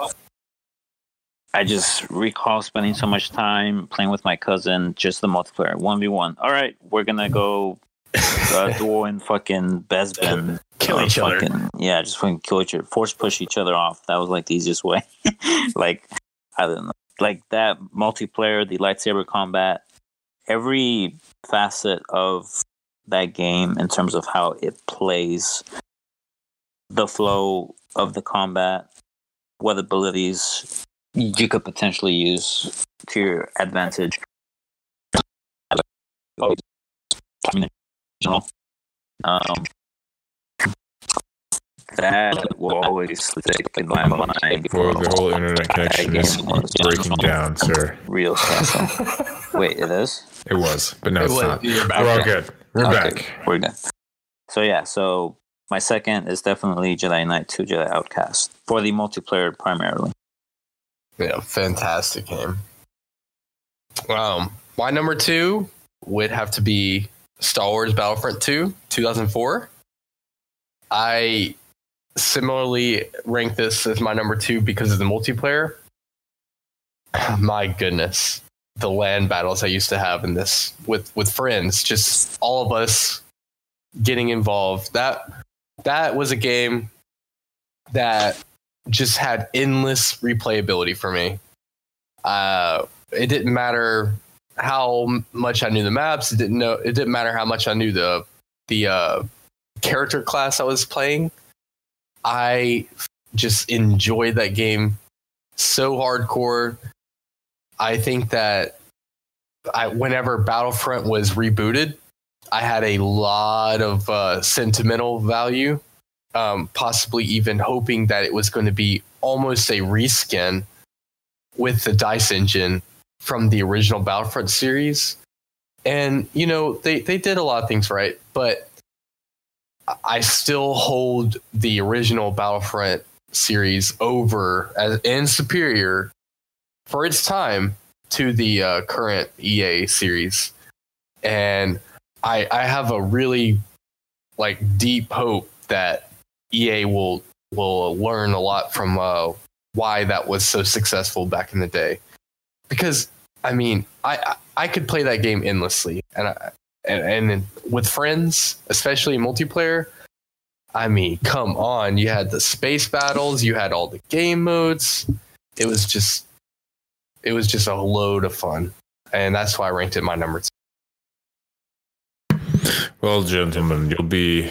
I just recall spending so much time playing with my cousin, just the multiplayer, 1v1. All right, we're going to go uh, duel in fucking Bespin. Kill each other. fucking- Yeah, just fucking kill each other, force push each other off. That was like the easiest way. like, I don't know. Like that multiplayer, the lightsaber combat, every facet of that game in terms of how it plays, the flow of the combat, what abilities you could potentially use to your advantage. Um, that will always stick in my mind. For the whole internet connection is That breaking down, sir. Real special. Wait, it is? It was, but now It it's was- not. you're back. We're all Okay. good. We're Okay, back. We're good. So yeah, so my second is definitely Jedi Knight 2 Jedi Outcast for the multiplayer primarily. Yeah, fantastic game. Um, my number two would have to be Star Wars Battlefront 2, 2004. I similarly rank this as my number two because of the multiplayer. My goodness, the land battles I used to have in this with with friends, just all of us getting involved. That that was a game that just had endless replayability for me. Uh, it didn't matter how much I knew the maps. It didn't know. It didn't matter how much I knew the the uh, character class I was playing. I just enjoyed that game so hardcore. I think that I, whenever Battlefront was rebooted, I had a lot of uh, sentimental value, um, possibly even hoping that it was going to be almost a reskin with the Dice engine from the original Battlefront series. And, you know, they, they did a lot of things right, but I still hold the original Battlefront series over as, and superior for its time to the uh, current EA series. And I, I have a really like deep hope that EA will will learn a lot from uh, why that was so successful back in the day. Because I mean, I I could play that game endlessly, and I, and, and with friends, especially multiplayer. I mean, come on! You had the space battles, you had all the game modes. It was just, it was just a load of fun, and that's why I ranked it my number two. Well, gentlemen, you'll be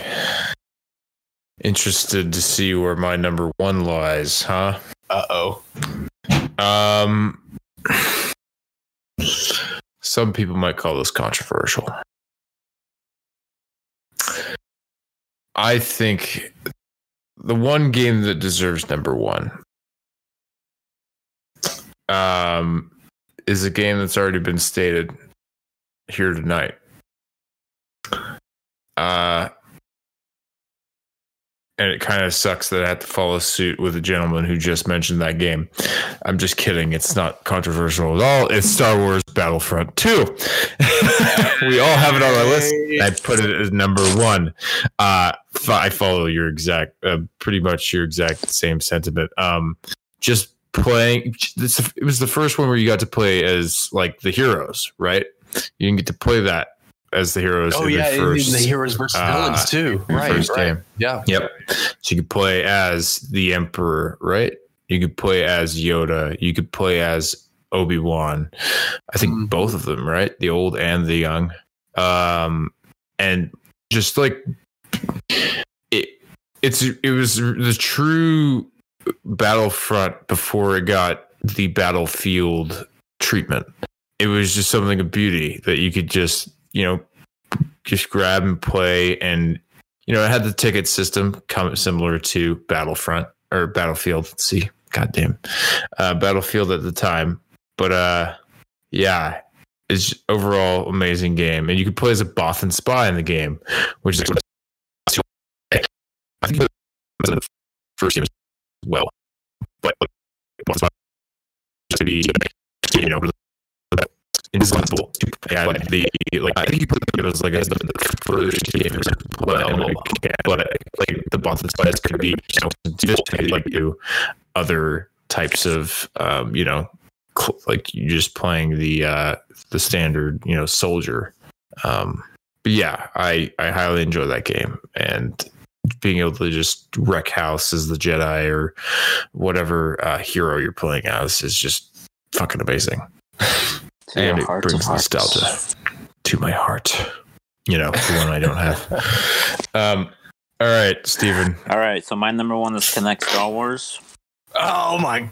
interested to see where my number one lies, huh? Uh oh. Um, some people might call this controversial. I think the one game that deserves number one um, is a game that's already been stated here tonight. Uh, and it kind of sucks that I have to follow suit with a gentleman who just mentioned that game. I'm just kidding. It's not controversial at all. It's Star Wars Battlefront 2. we all have it on our list. I put it as number one. Uh, I follow your exact, uh, pretty much your exact same sentiment. Um, just playing, it was the first one where you got to play as like the heroes, right? You didn't get to play that as the heroes. Oh yeah, the, first, the heroes versus uh, villains too. Right, first right. game. Yeah. Yep. So you could play as the Emperor, right? You could play as Yoda. You could play as Obi Wan. I think mm. both of them, right? The old and the young. Um, and just like it, it's it was the true Battlefront before it got the battlefield treatment. It was just something of beauty that you could just you know, just grab and play. And, you know, it had the ticket system come similar to Battlefront or Battlefield. Let's see, goddamn, uh, Battlefield at the time. But, uh, yeah, it's overall amazing game. And you could play as a Bothan spy in the game, which is, I think, the first game as well. But, Bothan just to be, you know, indispensable. Yeah, like the like I think you put it as like as the, the first game, but like, but like the Bothan Spies could be you know like do other types of um, you know cl- like you're just playing the uh the standard you know soldier. Um, but yeah, I I highly enjoy that game and being able to just wreck house as the Jedi or whatever uh, hero you're playing as is just fucking amazing. and it brings nostalgia to my heart. You know, the one I don't have. Um, all right, Stephen. All right, so my number one is Kinect Star Wars. Oh my!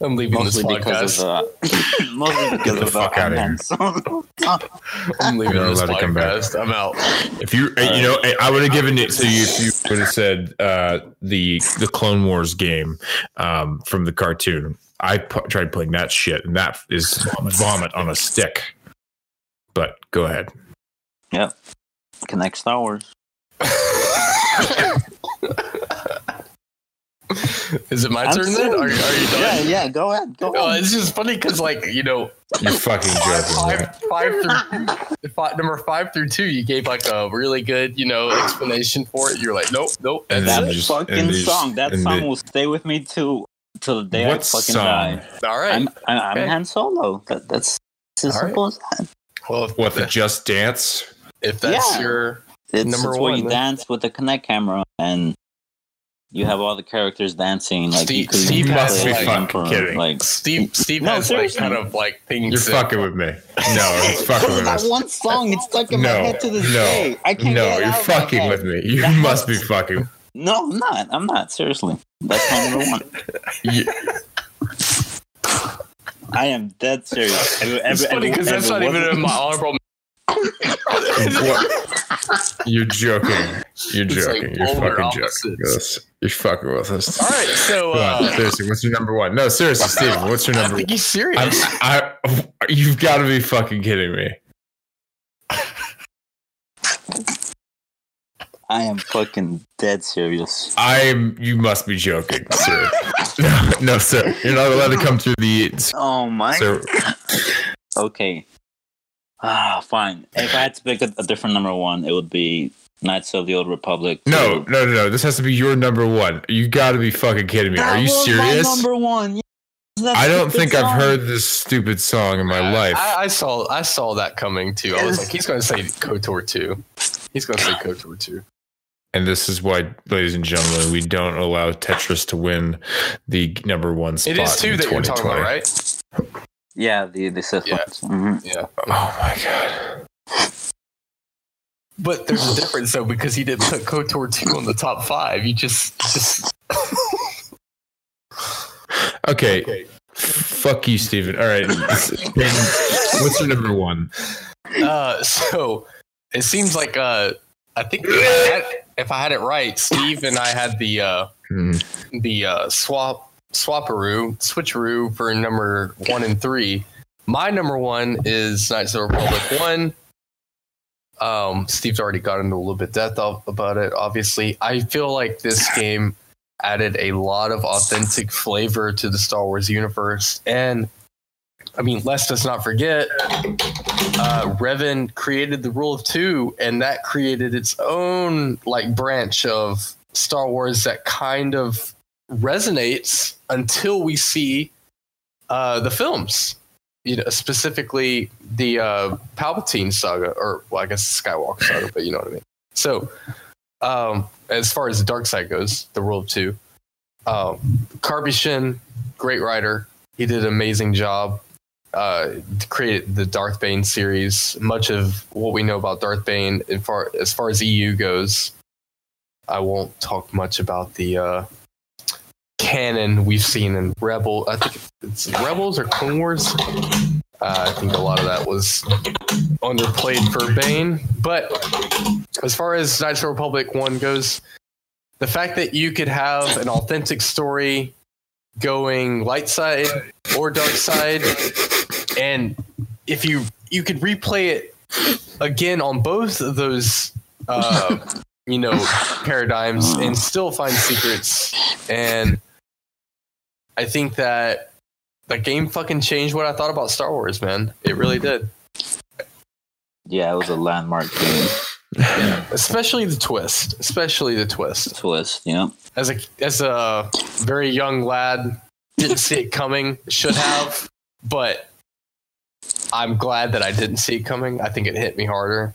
I'm leaving mostly this podcast. Because of, uh, mostly because of fuck out of here. I'm leaving this podcast. I'm out. If you, uh, you know, I would have given it to you if you would have said uh, the the Clone Wars game um, from the cartoon. I p- tried playing that shit, and that is vomit on a stick. But go ahead. Yep. Kinect Star Wars. Is it my I'm turn then? Are, you- are you done? Yeah, yeah. Go ahead. Go Oh, ahead. it's just funny because, like, you know, You're fucking five, joking. right? five, five through five, number five through two, you gave like a really good, you know, explanation for it. You're like, nope, nope. And That just- fucking and song. That song the- will stay with me too till the day What I fucking song? die. All right. I'm I'm, I'm Okay. Han Solo. That, that's as All right. simple as that. well, if, What the Just Dance? if that's Yeah. your It's, Number it's where you then. dance with the Kinect camera and you have all the characters dancing. Like you Steve- could Steve play must be as fucking Emperor, kidding. Like Steve, Steve No, has like kind of like things. You're that- fucking with me. No, you're fucking with that me. one song, it's stuck in No, my head to this no, day. I can't No, get you're out fucking with me. You That must be fucking. No, I'm not. I'm not. Seriously. That's my number one. You, I am dead serious. Every, It's every, funny because that's not even in my honorable. You're joking. You're It's like joking. You're polar fucking joking. opposites. Yes. You're fucking with us. All right, so Come on, uh, seriously, what's your number one? No, seriously, Steven, what's your I number think one? he's serious. I'm, I, you've got to be fucking kidding me. I am fucking dead serious. I'm. You must be joking, sir. No, no, sir. You're not allowed to come through the. Oh my. Sir, Okay. Ah, fine. If I had to pick a, a different number one, it would be Knights of the Old Republic. no, no, no, no. This has to be your number one. You got to be fucking kidding me. Are you serious? number one. That's I don't a good think I've heard this stupid song in my life. I, I saw I saw that coming too. I was like, he's going to say Kotor two. He's going to say Kotor two. And this is why, ladies and gentlemen, we don't allow Tetris to win the number one spot. It is two in that you're talking about, right? Yeah, the the Sith Yeah. ones. Mhm. Yeah. Oh my god. But there's a difference though because he didn't put Kotor two on the top five. You just just Okay. Fuck you, Steven. All right. What's your number one? Uh, so it seems like uh, I think if I, had, if I had it right, Steve and I had the uh, Hmm. the uh, swap swaparoo switcheroo for number one and three. My number one is Knights of the Republic one. Um, Steve's already got into a little bit depth of, about it. Obviously, I feel like this game added a lot of authentic flavor to the Star Wars universe, and I mean, let's just not forget, uh, Revan created the rule of two, and that created its own like branch of Star Wars that kind of resonates until we see uh, the films. You know, specifically the uh, Palpatine saga, or well, I guess Skywalker saga, but you know what I mean. So, um, as far as the dark side goes, the rule of two, um, Karpyshyn, great writer, he did an amazing job. Uh, created the Darth Bane series. Much of what we know about Darth Bane, as far as far as EU goes, I won't talk much about the uh, canon we've seen in Rebel. I think it's Rebels or Clone Wars. Uh, I think a lot of that was underplayed for Bane. But as far as Knights of Republic one goes, the fact that you could have an authentic story going light side or dark side, and if you you could replay it again on both of those uh, you know paradigms and still find secrets and i think that that game fucking changed what i thought about star wars man. It really did. Yeah, it was a landmark game. Especially the twist. Especially the twist. Twist. Yeah. as a as a very young lad didn't see it coming. Should have but i'm glad that i didn't see it coming. I think it hit me harder.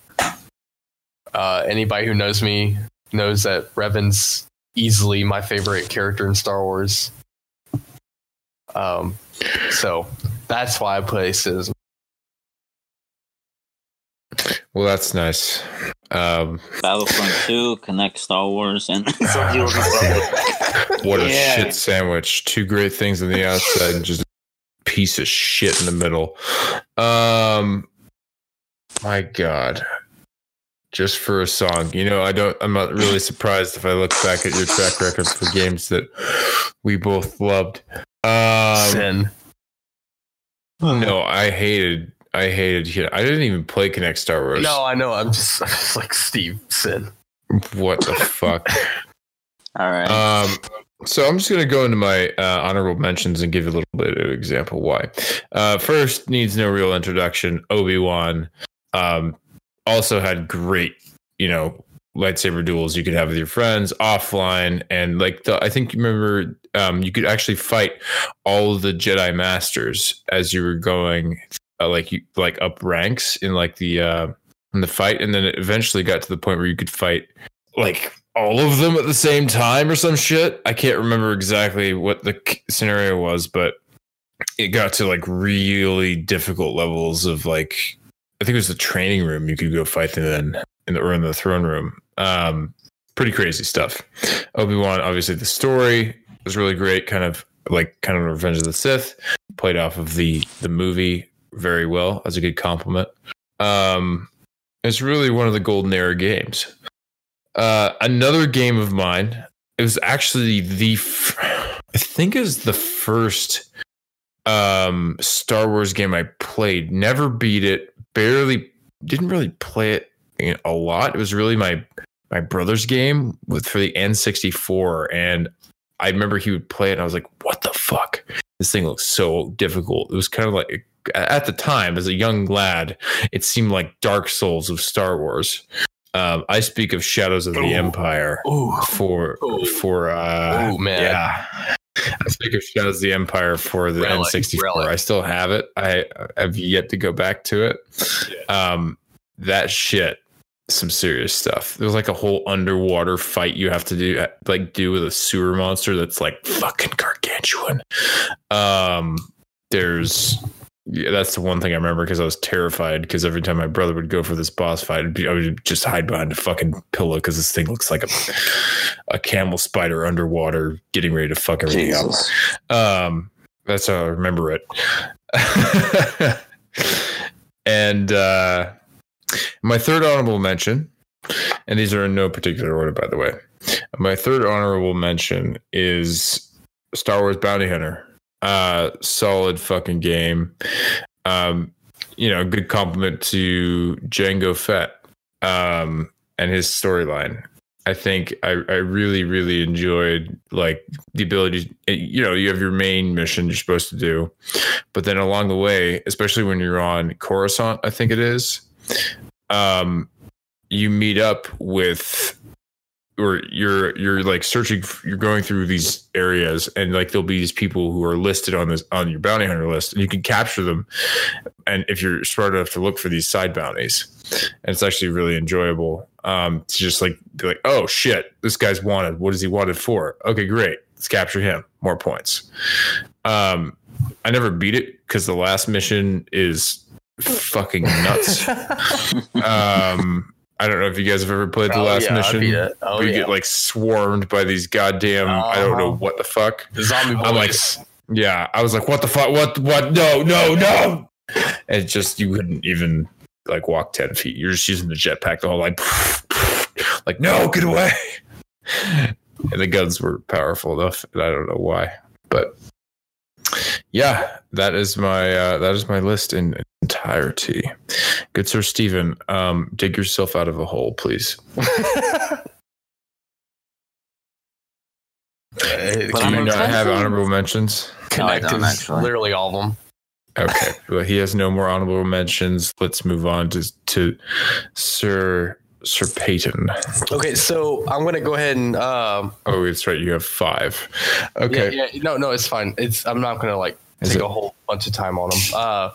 Uh, anybody who knows me knows that revan's easily my favorite character in star wars um, so that's why i place it as Well, that's nice. Um, Battlefront 2, Kinect Star Wars, and Knights of the Old Republic. what a Yeah. shit sandwich. Two great things on the outside and just a piece of shit in the middle. Um, my God. Just for a song, you know, I don't. I'm not really surprised if I look back at your track record for games that we both loved. Um, sin no, I hated. I hated. I didn't even play Kinect Star Wars. no i know i'm just, I'm just like steve sin What the fuck? All right. Um, So I'm just going to go into my uh, honorable mentions and give you a little bit of example why. Uh, first, needs no real introduction. Obi Wan um, also had great, you know, lightsaber duels you could have with your friends offline, and like the, I think you remember um, you could actually fight all the Jedi masters as you were going, uh, like you like up ranks in like the uh, in the fight, and then it eventually got to the point where you could fight like all of them at the same time or some shit. I can't remember exactly what the scenario was, but it got to like really difficult levels of like I think it was the training room you could go fight them in, in the or in the throne room. Um, pretty crazy stuff. Obi Wan, obviously, the story was really great. Kind of like kind of Revenge of the Sith, played off of the the movie very well as a good compliment. Um, it's really one of the golden era games. Uh, another game of mine. It was actually the, f- I think was the first um Star Wars game I played. Never beat it. Barely didn't really play it a lot. It was really my my brother's game with for the N64, and I remember he would play it. and I was like, "What the fuck? This thing looks so difficult." It was kind of like at the time as a young lad, it seemed like Dark Souls of Star Wars. Um, I speak of Shadows of the Ooh. Empire Ooh. for Ooh. for uh Ooh, man. yeah i speak of shadows of the empire for the Relic, n64 relic. i still have it i have yet to go back to it um that shit some serious stuff there's like a whole underwater fight you have to do like do with a sewer monster that's like fucking gargantuan um there's yeah, that's the one thing I remember because I was terrified because every time my brother would go for this boss fight, be, I would just hide behind a fucking pillow because this thing looks like a a camel spider underwater getting ready to fuck everything up. Um, that's how I remember it. and uh, my third honorable mention, and these are in no particular order, by the way. My third honorable mention is Star Wars Bounty Hunter. Uh, solid fucking game. Um, you know, a good compliment to Jango Fett um, and his storyline. I think I, I really, really enjoyed like the ability. You know, you have your main mission you're supposed to do, but then along the way, especially when you're on Coruscant, I think it is, um, you meet up with or you're you're like searching you're going through these areas and like there'll be these people who are listed on this on your bounty hunter list and you can capture them. And if you're smart enough to look for these side bounties and it's actually really enjoyable um to just like be like oh shit this guy's wanted. What is he wanted for? Okay great. Let's capture him. More points. Um i never beat it because the last mission is fucking nuts um I don't know if you guys have ever played the Oh, last yeah, mission. Oh, where you yeah. get like swarmed by these goddamn I don't know Uh-huh. what the fuck. The zombie boys. I'm like, yeah, I was like, what the fuck? What? What? No, no, no! And it's just you couldn't even like walk ten feet. You're just using the jetpack the whole like, like no, get away. And the guns were powerful enough, and I don't know why, but yeah, that is my uh, that is my list in entirety. Good sir Stephen, um, dig yourself out of a hole, please. Do you not have honorable mentions? Kinect No, I don't, is literally all of them. Okay. well, he has no more honorable mentions. Let's move on to to Sir Sir Peyton. Okay, so I'm gonna go ahead and um, Oh, it's right. You have five. Okay. yeah, yeah, no, no, it's fine. It's I'm not gonna like Is take it- a whole bunch of time on them. Uh,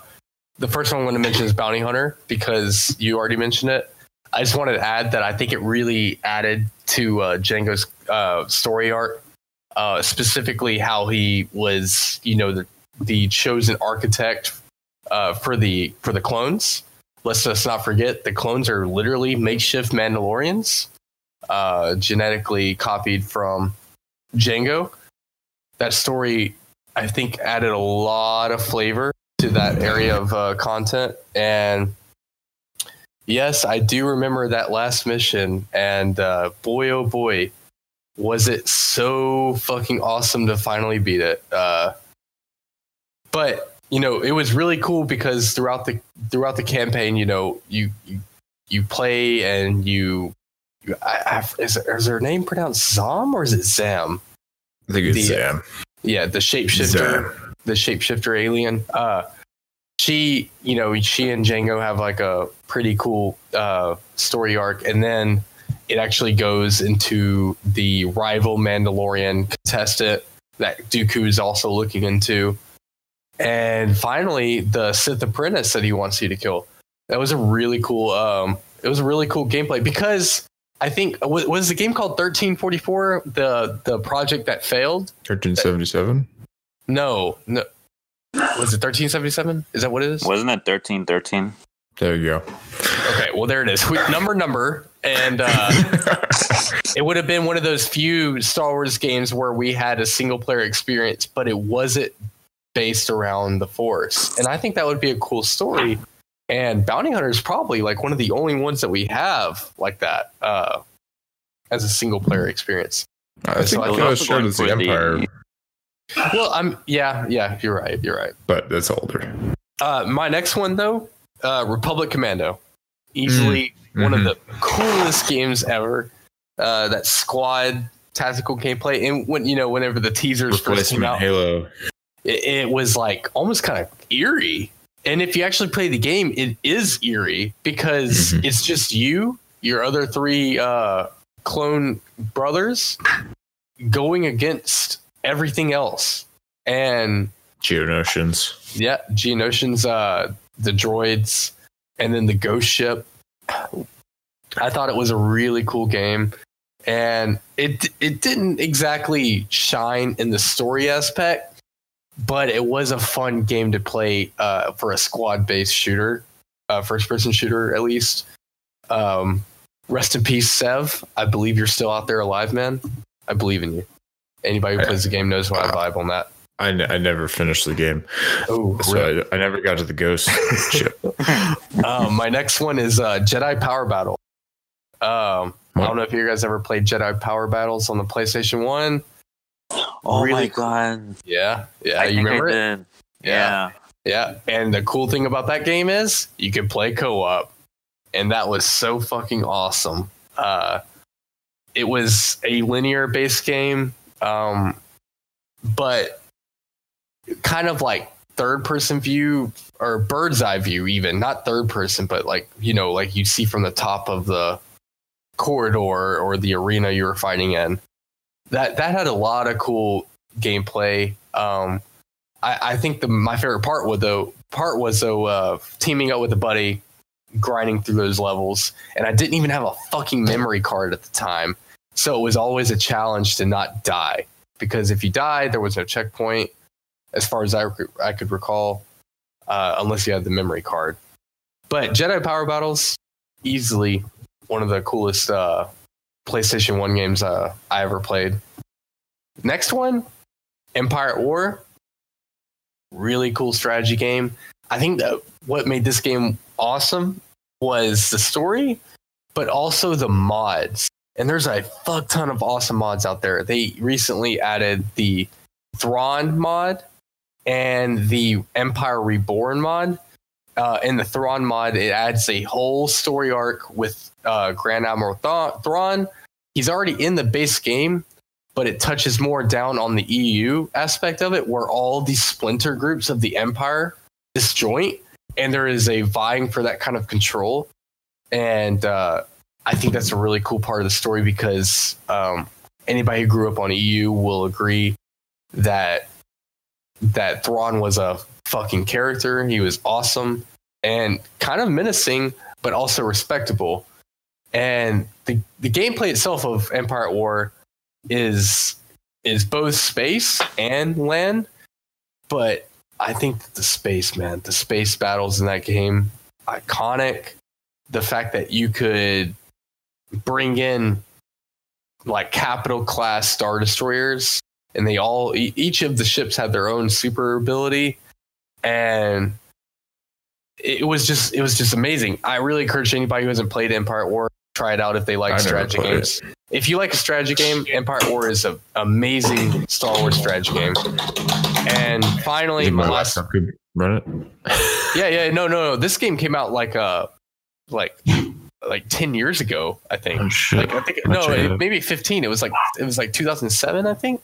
the first one I'm gonna mention is Bounty Hunter because you already mentioned it. I just wanted to add that I think it really added to uh, Jango's uh, story arc, uh, specifically how he was, you know, the the chosen architect uh, for the for the clones. Let's just not forget the clones are literally makeshift Mandalorians, uh, genetically copied from Jango. That story, I think, added a lot of flavor to that area of uh, content. And yes, I do remember that last mission. And uh, boy, oh boy, was it so fucking awesome to finally beat it. Uh, but you know, it was really cool because throughout the throughout the campaign, you know, you you, you play and you. you I, I, is, is her name pronounced Zom or is it Zam? I think it's The- Zam. yeah, the shapeshifter, the shapeshifter alien. Uh, she, you know, she and Jango have like a pretty cool uh, story arc, and then it actually goes into the rival Mandalorian contestant that Dooku is also looking into, and finally the Sith apprentice that he wants you to kill. That was a really cool. Um, it was a really cool gameplay because I think was, was the game called thirteen forty four the the project that failed. 1377. No, no. Was it 1377? Is that what it is? Wasn't it thirteen thirteen? There you go. Okay, well there it is. We, number number, and uh, it would have been one of those few Star Wars games where we had a single player experience, but it wasn't based around the Force, and I think that would be a cool story. And Bounty Hunter is probably like one of the only ones that we have like that uh, as a single player experience. I So think I it was was also shown as the for the- Empire, Well, I'm yeah, yeah. You're right. You're right. but that's older. Uh, my next one though, uh, Republic Commando, easily one of Mhm. the coolest games ever. Uh, that squad tactical gameplay, and when you know, whenever the teasers first came out, Halo. It, it was like almost kind of eerie. And if you actually play the game, it is eerie because Mhm. it's just you, your other three uh, clone brothers, going against everything else, and Geonosians. yeah, Geonosians, uh, the droids, and then the ghost ship. I thought it was a really cool game, and it it didn't exactly shine in the story aspect, but it was a fun game to play uh, for a squad based shooter, uh, first person shooter at least. Um, rest in peace, Sev. I believe you're still out there alive, man. I believe in you. Anybody who plays the game knows I vibe on that. I, n- I never finished the game, Oh, so I, I never got to the ghost ship. um, my next one is uh, Jedi Power Battle. Um, I don't know if you guys ever played Jedi Power Battles on the PlayStation One. Oh Really my god! Yeah, yeah, I you think remember I it? Yeah. Yeah. Yeah, and the cool thing about that game is you could play co-op, and that was so fucking awesome. Uh, it was a linear-based game, um, but kind of like third-person view or bird's eye view, even not third-person, but like you know, like you see from the top of the corridor or the arena you were fighting in. That that had a lot of cool gameplay. Um, I, I think the my favorite part was though part was though uh, teaming up with a buddy, grinding through those levels, and I didn't even have a fucking memory card at the time, so it was always a challenge to not die because if you died, there was no checkpoint, as far as I I could recall, uh, unless you had the memory card. But Jedi Power Battles, easily one of the coolest uh, PlayStation One games uh, I ever played. Next one, Empire at War really cool strategy game. I think that what made this game awesome was the story, but also the mods. And there's a fuck ton of awesome mods out there. They recently added the Thrawn mod and the Empire Reborn mod. Uh, in the Thrawn mod, it adds a whole story arc with uh, Grand Admiral Thra- Thrawn. He's already in the base game, but it touches more down on the EU aspect of it, where all these splinter groups of the Empire disjoint, and there is a vying for that kind of control. And uh, I think that's a really cool part of the story because um, anybody who grew up on EU will agree that that Thrawn was a fucking character. He was awesome and kind of menacing, but also respectable. And the the gameplay itself of Empire at War is is both space and land, but I think the space, man, the space battles in that game, iconic. The fact that you could bring in like capital class star destroyers, and they all each of the ships had their own super ability, and it was just it was just amazing. I really encourage anybody who hasn't played Empire War try it out if they like I strategy games. If you like a strategy game, Empire War is an amazing Star Wars strategy game. And finally, my last could run it. yeah, yeah, no, no, no. This game came out like uh like like ten years ago, I think. Oh! Like I think no, it it, maybe fifteen. It was like it was like two thousand seven, I think.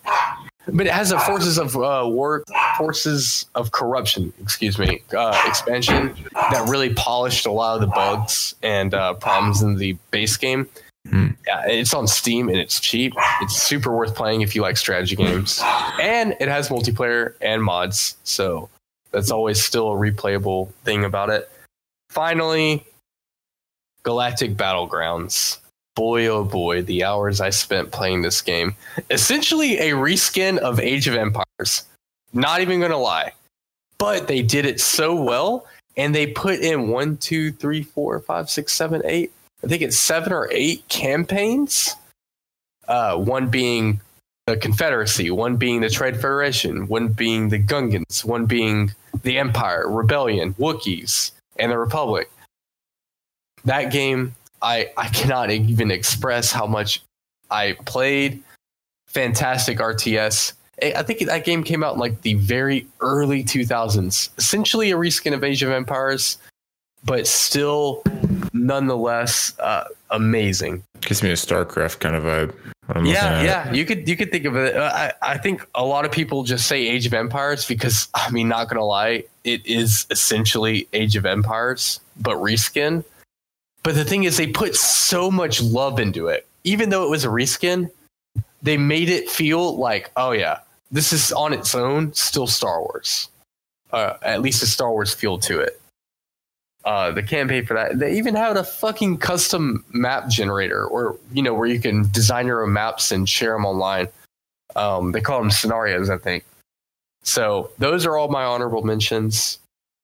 But it has a forces of uh, work, forces of corruption, excuse me, uh, expansion that really polished a lot of the bugs and uh, problems in the base game. Hmm. Yeah, it's on Steam and it's cheap. It's super worth playing if you like strategy games, and it has multiplayer and mods. So that's always still a replayable thing about it. Finally, Galactic Battlegrounds. Boy, oh boy, the hours I spent playing this game. Essentially a reskin of Age of Empires. Not even gonna lie. But they did it so well, and they put in one, two, three, four, five, six, seven, eight. I think it's seven or eight campaigns. Uh, one being the Confederacy, one being the Trade Federation, one being the Gungans, one being the Empire, Rebellion, Wookiees, and the Republic. That game, I I cannot even express how much I played. Fantastic RTS. I I think that game came out in like the very early 2000s. Essentially a reskin of Age of Empires, but still nonetheless uh, amazing. Gives me a StarCraft kind of vibe. Yeah, at yeah, you could you could think of it. Uh, I I think a lot of people just say Age of Empires because I mean, not gonna lie, it is essentially Age of Empires but reskin. But the thing is, they put so much love into it. Even though it was a reskin, they made it feel like, oh yeah, this is on its own still Star Wars. Uh, at least a Star Wars feel to it. Uh, the campaign for that. They even had a fucking custom map generator, or you know, where you can design your own maps and share them online. Um, they call them scenarios, I think. So those are all my honorable mentions.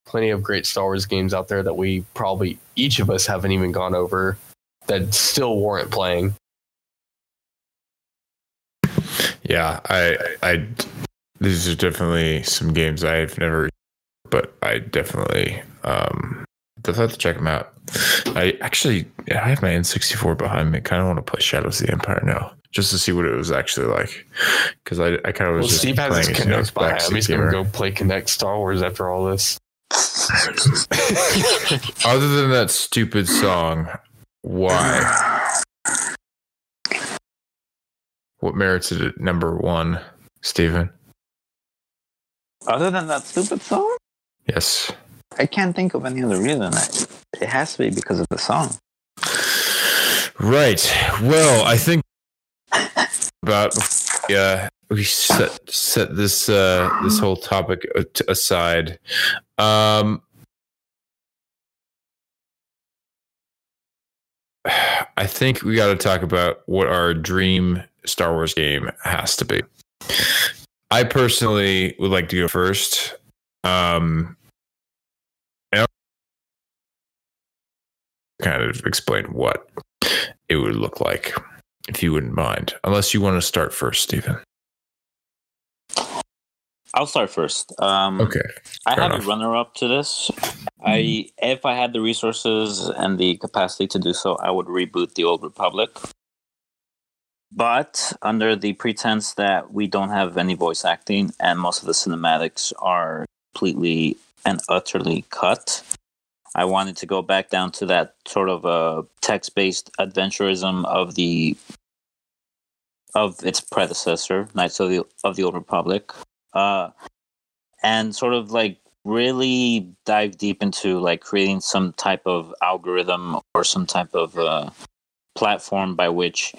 Plenty of great Star Wars games out there that we probably each of us haven't even gone over that still warrant playing. Yeah, I, I, these are definitely some games I've never, but I definitely, um, definitely have to check them out. I actually, I have my N64 behind me. Kind of want to play Shadows of the Empire now, just to see what it was actually like. Because I, I kind of was Well, just Steve has his playing as, you know, Kinect behind him. He's going to go play Kinect Star Wars after all this. Other than that stupid song, why? What merits it at number one, Steven? Other than that stupid song, Yes. I can't think of any other reason. It has to be because of the song. Right. Well, I think about yeah, we set set this uh this whole topic aside. Um I think we got to talk about what our dream Star Wars game has to be. I personally would like to go first. Um kind of explain what it would look like if you wouldn't mind. Unless you want to start first, Stephen. I'll start first. Um, Okay. I have enough. a runner up to this. I, if I had the resources and the capacity to do so, I would reboot the Old Republic. But under the pretense that we don't have any voice acting and most of the cinematics are completely and utterly cut, I wanted to go back down to that sort of uh, text-based adventurism of the of its predecessor, Knights of the of the Old Republic, uh, and sort of like really dive deep into like creating some type of algorithm or some type of uh, platform by which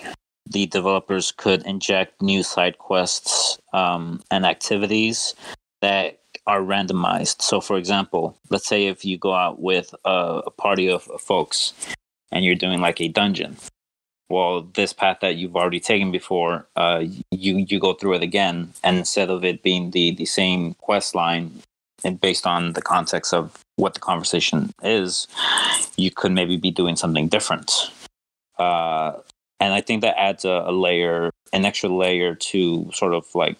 the developers could inject new side quests um, and activities that are randomized. So, for example, let's say if you go out with a, a party of folks and you're doing like a dungeon. Well, this path that you've already taken before, uh, you you go through it again, and instead of it being the the same quest line, and based on the context of what the conversation is, you could maybe be doing something different. Uh, and I think that adds a, a layer, an extra layer to sort of like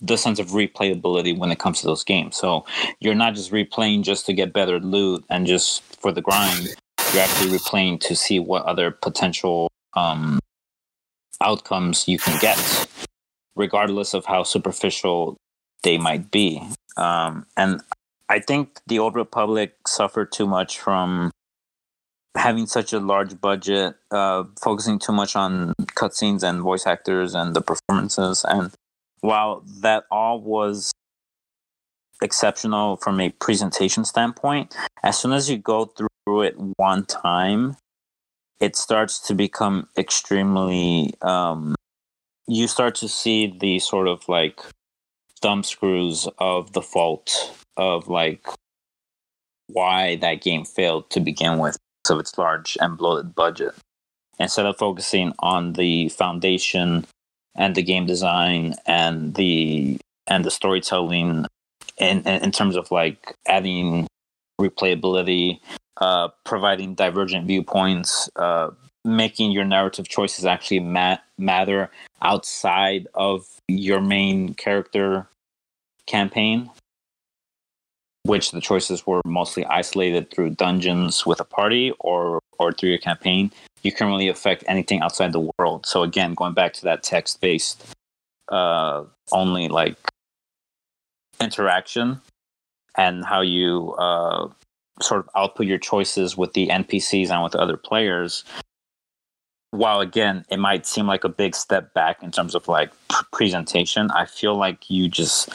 the sense of replayability when it comes to those games. So you're not just replaying just to get better loot and just for the grind. You're actually replaying to see what other potential um, outcomes you can get, regardless of how superficial they might be. Um, and I think the Old Republic suffered too much from having such a large budget, uh, focusing too much on cutscenes and voice actors and the performances, and while that all was exceptional from a presentation standpoint, as soon as you go through it one time, it starts to become extremely. Um, you start to see the sort of like thumb screws of the fault of like why that game failed to begin with of its large and bloated budget. Instead of focusing on the foundation and the game design and the and the storytelling in in terms of like adding replayability, uh, providing divergent viewpoints, uh, making your narrative choices actually mat- matter outside of your main character campaign which the choices were mostly isolated through dungeons with a party or or through your campaign. You can really affect anything outside the world. So again going back to that text based uh only like interaction and how you uh sort of output your choices with the npcs and with other players while again it might seem like a big step back in terms of like presentation i feel like you just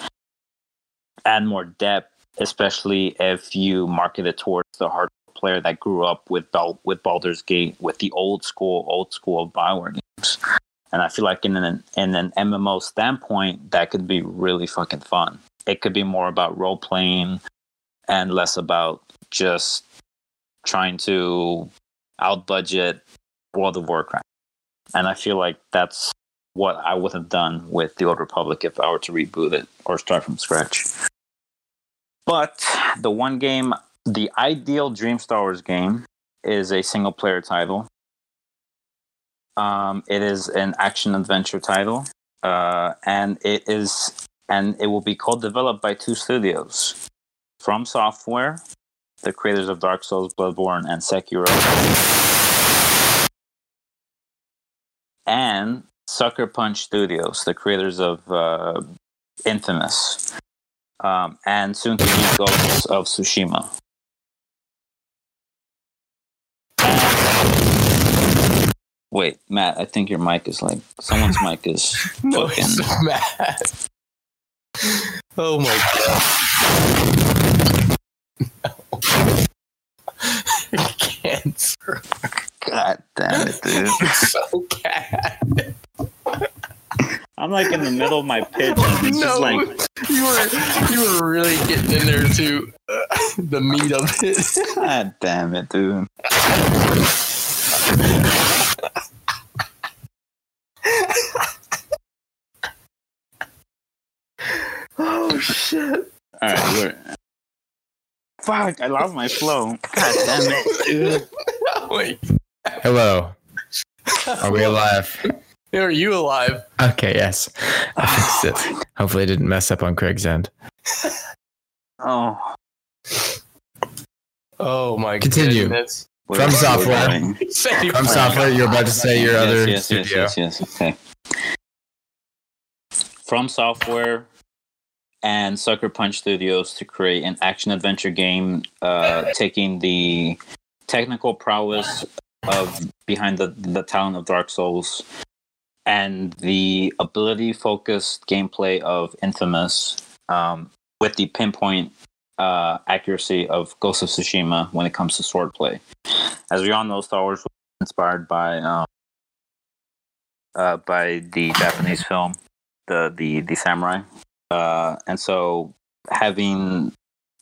add more depth especially if you market it towards the hard player that grew up with Bal- with Baldur's Gate with the old school old school Bioware games. And I feel like in an in an MMO standpoint, that could be really fucking fun. It could be more about role playing and less about just trying to out budget World of Warcraft. And I feel like that's what I would have done with the Old Republic if I were to reboot it or start from scratch. But the one game, the ideal Dream Star Wars game, is a single player title. Um, it is an action adventure title, uh, and it is and it will be co-developed by two studios, From Software, the creators of Dark Souls, Bloodborne, and Sekiro, and Sucker Punch Studios, the creators of uh, Infamous um, and soon to be Ghosts of Tsushima. Wait, Matt, I think your mic is like someone's mic is No, fucking. it's Matt. Oh my god. No. Cancer. God damn it, dude! It's so bad. I'm like in the middle of my pitch, and it's just No. like You were you were really getting in there to uh, the meat of it. God damn it, dude! oh shit. All right, we're. Fuck! I lost my flow. God damn it, dude! Wait. Hello. Are we alive? Are you alive? Okay, yes. I fixed it. Hopefully, I didn't mess up on Craig's end. Oh, Oh my Continue. goodness. From we're software. From Frank. software, you're about to say your yes, other yes, studio. Yes, yes, yes. Okay. From Software and Sucker Punch Studios to create an action adventure game, uh, taking the technical prowess of behind the the talent of Dark Souls and the ability focused gameplay of Infamous, um, with the pinpoint uh, accuracy of Ghost of Tsushima when it comes to swordplay. As we all know, Star Wars was inspired by um, uh, by the Japanese film, the the the samurai, uh, and so having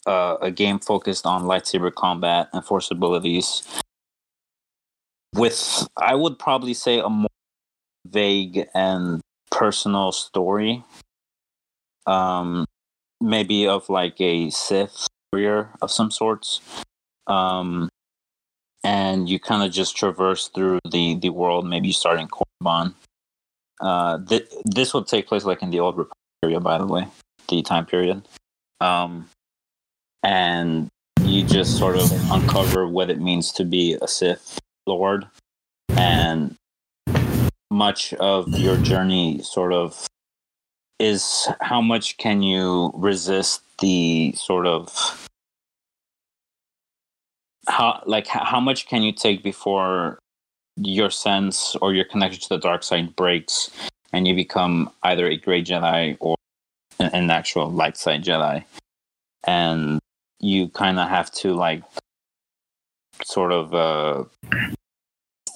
uh, a game focused on lightsaber combat and force abilities, with I would probably say a more vague and personal story, um, maybe of like a Sith warrior of some sorts. Um, and you kind of just traverse through the the world. Maybe you start in. Uh, th- this would take place like in the old Area, by the way, the time period. Um, and you just sort of uncover what it means to be a Sith Lord, and much of your journey sort of is how much can you resist the sort of how like how much can you take before your sense or your connection to the dark side breaks and you become either a gray Jedi or an, actual light side Jedi, and you kind of have to like sort of uh,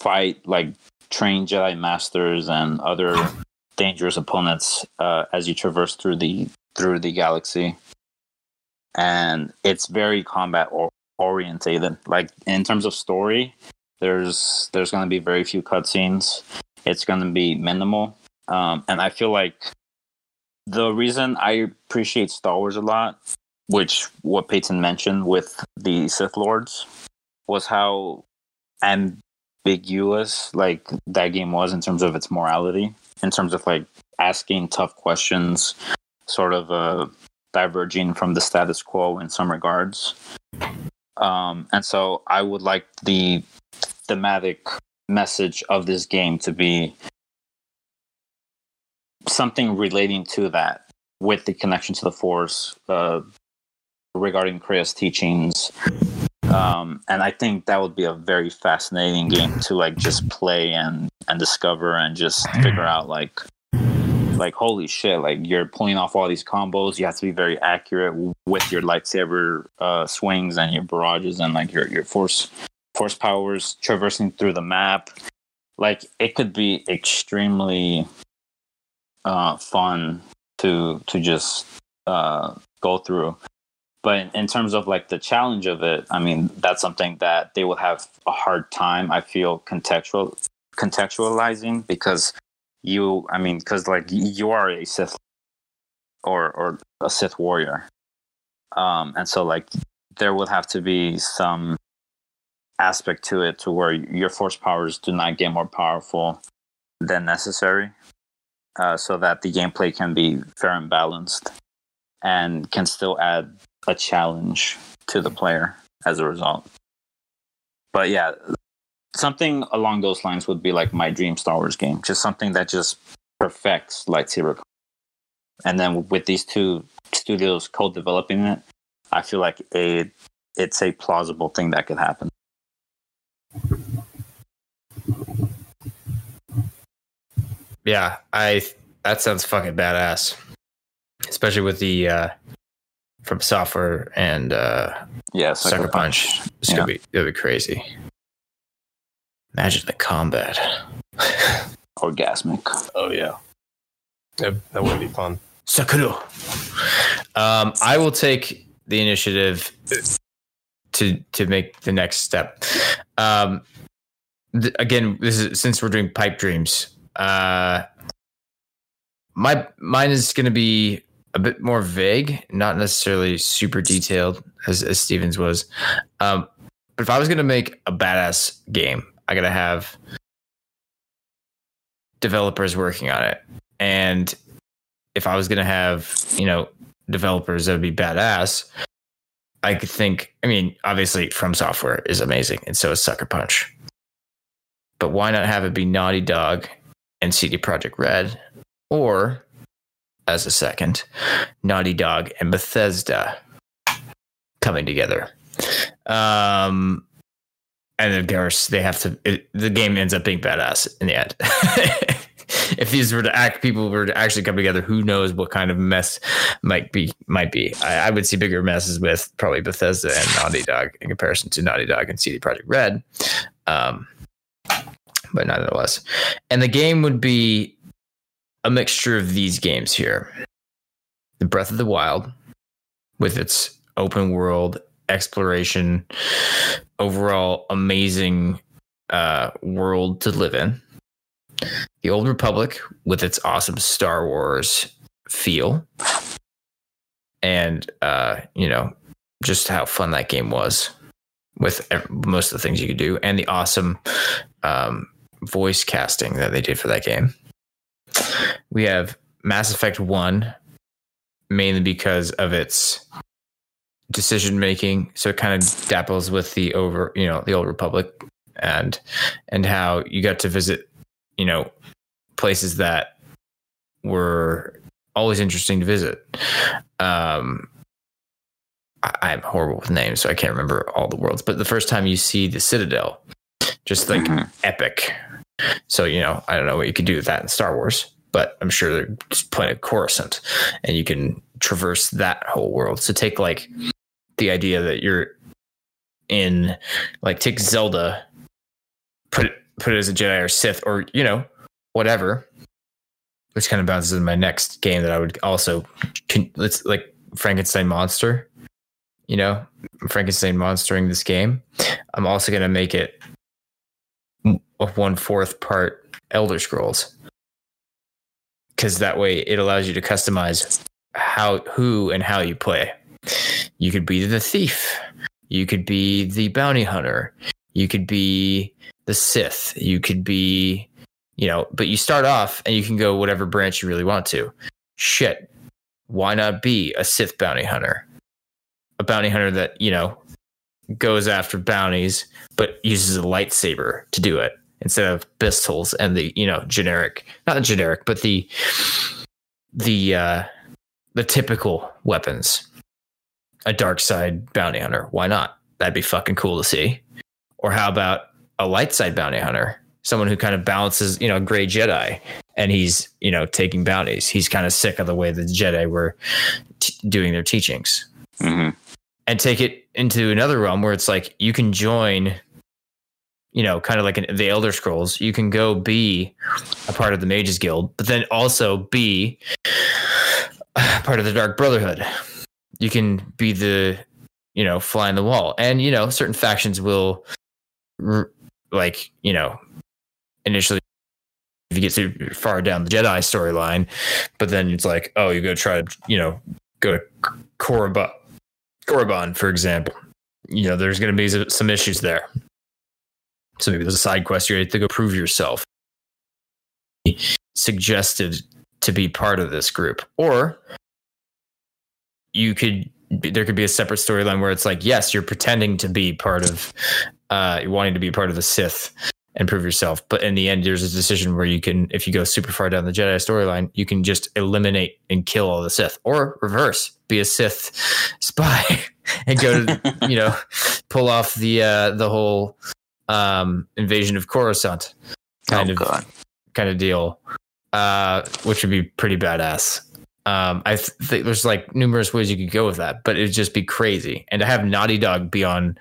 fight like trained Jedi masters and other dangerous opponents uh, as you traverse through the through the galaxy, and it's very combat or- orientated. Like in terms of story, there's there's going to be very few cutscenes. It's going to be minimal, um, and I feel like the reason I appreciate Star Wars a lot, which what Peyton mentioned with the Sith Lords, was how ambiguous like that game was in terms of its morality, in terms of like asking tough questions, sort of uh, diverging from the status quo in some regards. Um, and so I would like the thematic message of this game to be something relating to that with the connection to the force uh, regarding Kreia's teachings. Um, and I think that would be a very fascinating game to like just play and and discover and just figure out like like holy shit like you're pulling off all these combos. You have to be very accurate with your lightsaber uh, swings and your barrages and like your your force force powers traversing through the map. Like it could be extremely uh, fun to to just uh, go through. But in, terms of like the challenge of it i mean that's something that they would have a hard time i feel contextual contextualizing because you i mean because like you are a sith or or a sith warrior. Um and so like there would have to be some aspect to it to where your force powers do not get more powerful than necessary uh, so that the gameplay can be fair and balanced and can still add a challenge to the player as a result. But yeah, something along those lines would be like my dream Star Wars game, just something that just perfects lightsaber. And then with these two studios co-developing it, I feel like a it's a plausible thing that could happen. Yeah, I that sounds fucking badass. Especially with the uh from software and uh yeah, Sucker, Sucker Punch. Punch. It's yeah. gonna be it'll be crazy. Imagine the combat. Orgasmic. Oh yeah. yeah that would be fun. Sakura. Um, I will take the initiative to to make the next step. Um, th- again, this is since we're doing pipe dreams. Uh, my mine is going to be a bit more vague, not necessarily super detailed as, as Stevens was. Um, but if I was going to make a badass game, I got to have developers working on it. And if I was going to have, you know, developers that would be badass, I could think, I mean, obviously From Software is amazing. And so is Sucker Punch. But why not have it be Naughty Dog and CD Projekt Red? Or as a second, Naughty Dog and Bethesda coming together. Um, and of course, they have to. It, the game ends up being badass in the end. if these were to act, people were to actually come together, who knows what kind of mess might be might be. I, I would see bigger messes with probably Bethesda and Naughty Dog in comparison to Naughty Dog and CD Projekt Red. Um, but nonetheless, and the game would be a mixture of these games here. The Breath of the Wild, with its open world exploration, overall amazing uh, world to live in. The Old Republic, with its awesome Star Wars feel, and uh, you know just how fun that game was with most of the things you could do, and the awesome um, voice casting that they did for that game. We have Mass Effect 1, mainly because of its decision making. So it kind of dapples with the over, you know, the old Republic and and how you got to visit, you know, places that were always interesting to visit. Um I, am horrible with names, so I can't remember all the worlds. But the first time you see the Citadel, just like mm-hmm. epic. So, you know, I don't know what you could do with that in Star Wars, but I'm sure they're just playing Coruscant, and you can traverse that whole world. So take like the idea that you're in, like take Zelda, put it put it as a Jedi or Sith or you know whatever, which kind of bounces in my next game that I would also can, let's like Frankenstein monster. You know, Frankenstein monstering this game. I'm also gonna make it one fourth part Elder Scrolls because that way it allows you to customize how who and how you play. You could be the thief. You could be the bounty hunter. You could be the Sith. You could be, you know, but you start off and you can go whatever branch you really want to. Shit. Why not be a Sith bounty hunter? A bounty hunter that, you know, goes after bounties, but uses a lightsaber to do it instead of pistols and the, you know, generic, not the generic, but the, the, uh, the typical weapons. A dark side bounty hunter. Why not? That'd be fucking cool to see. Or how about a light side bounty hunter? Someone who kind of balances, you know, gray Jedi and he's, you know, taking bounties. He's kind of sick of the way the Jedi were t- doing their teachings. hmm And take it into another realm where it's like you can join, you know, kind of like in the Elder Scrolls. You can go be a part of the Mages Guild, but then also be part of the Dark Brotherhood. You can be the, you know, fly in the wall, and you know, certain factions will, like, you know, initially. If you get too far down the Jedi storyline, but then it's like, oh, you go try to, you know, go to Korriban, Korriban, for example. You know, there's going to be some issues there. So maybe there's a side quest you have to go prove yourself. Suggested to be part of this group, or you could there could be a separate storyline where it's like yes you're pretending to be part of uh you're wanting to be part of the sith and prove yourself. But in the end there's a decision where you can if you go super far down the jedi storyline you can just eliminate and kill all the sith. Or reverse be a sith spy and go to you know pull off the uh the whole um invasion of coruscant kind oh, of God. kind of deal, uh, which would be pretty badass. Um, I th- think there's like numerous ways you could go with that, but it'd just be crazy. And to have Naughty Dog be on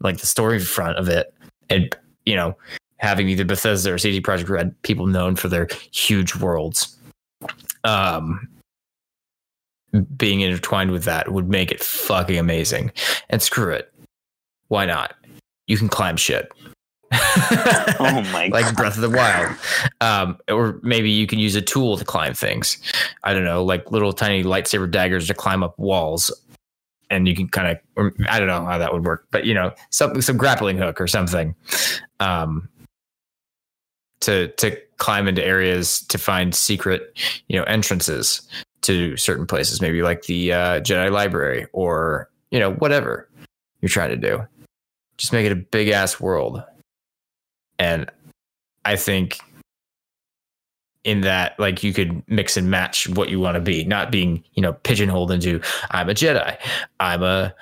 like the story front of it, and you know, having either Bethesda or CD Projekt Red, people known for their huge worlds, um, being intertwined with that would make it fucking amazing. And screw it, why not? You can climb shit. Oh my like God. Breath of the Wild. Um, or maybe you can use a tool to climb things. I don't know, like little tiny lightsaber daggers to climb up walls. And you can kind of i don't know how that would work, but you know, some some grappling hook or something, um, to to climb into areas to find secret, you know, entrances to certain places. Maybe like the uh, Jedi Library or you know whatever you're trying to do. Just make it a big ass world. And i think in that like you could mix and match what you want to be not being you know pigeonholed into i'm a jedi. I'm a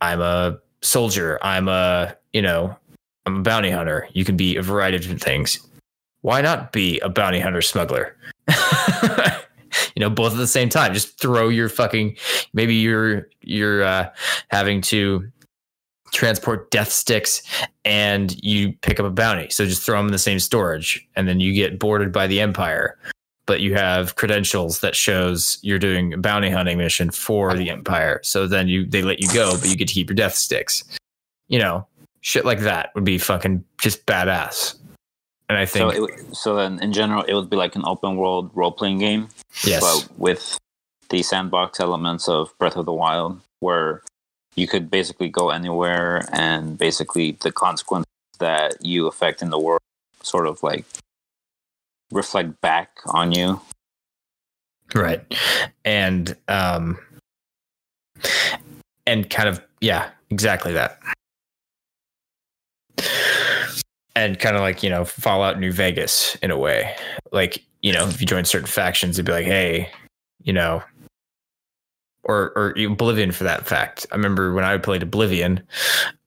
i'm a soldier. I'm a you know i'm a bounty hunter. You can be a variety of different things. Why not be a bounty hunter smuggler? You know both at the same time. Just throw your fucking maybe you're you're uh having to transport death sticks and you pick up a bounty. So just throw them in the same storage and then you get boarded by the empire. But you have credentials that shows you're doing a bounty hunting mission for the empire. So then you they let you go, but you get to keep your death sticks. You know, shit like that would be fucking just badass. And I So, think it, so then in general, it would be like an open world role playing game, yes. but with the sandbox elements of Breath of the Wild, where you could basically go anywhere and basically the consequences that you affect in the world sort of like reflect back on you. Right. And um and kind of yeah, exactly that. And kind of like, you know, Fallout New Vegas in a way. Like, you know, if you join certain factions, it'd be like, hey, you know, or or Oblivion for that fact. I remember when I played Oblivion,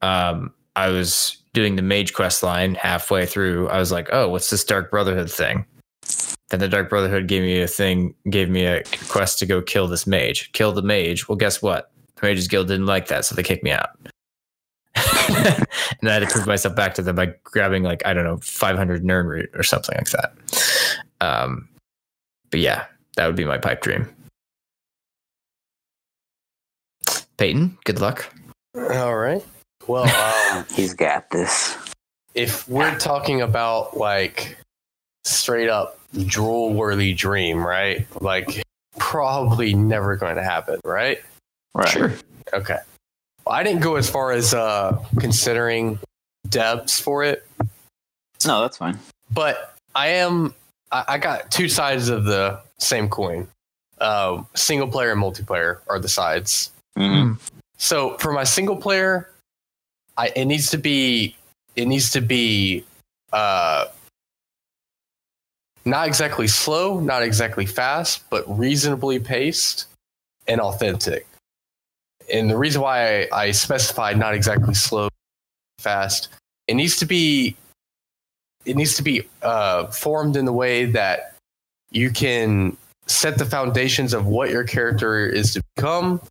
um, I was doing the Mage quest line halfway through. I was like, oh, what's this Dark Brotherhood thing? Then the Dark Brotherhood gave me a thing, gave me a quest to go kill this mage. Kill the mage. Well, guess what? The Mages Guild didn't like that, so they kicked me out. and I had to prove myself back to them by grabbing like I don't know 500 Nirn root or something like that. Um, but yeah, that would be my pipe dream. Peyton, good luck. All right. Well, um, He's got this. if we're talking about like straight up drool worthy dream, right? Like probably never going to happen, right? Right. Sure. Okay. Well, I didn't go as far as uh, considering depths for it, No, that's fine. but I am. I, I got two sides of the same coin. Uh, single player and multiplayer are the sides. Mhm. So for my single player, I it needs to be it needs to be uh not exactly slow, not exactly fast, but reasonably paced and authentic. And the reason why I, I specified not exactly slow, fast, it needs to be it needs to be uh, formed in the way that you can set the foundations of what your character is to become,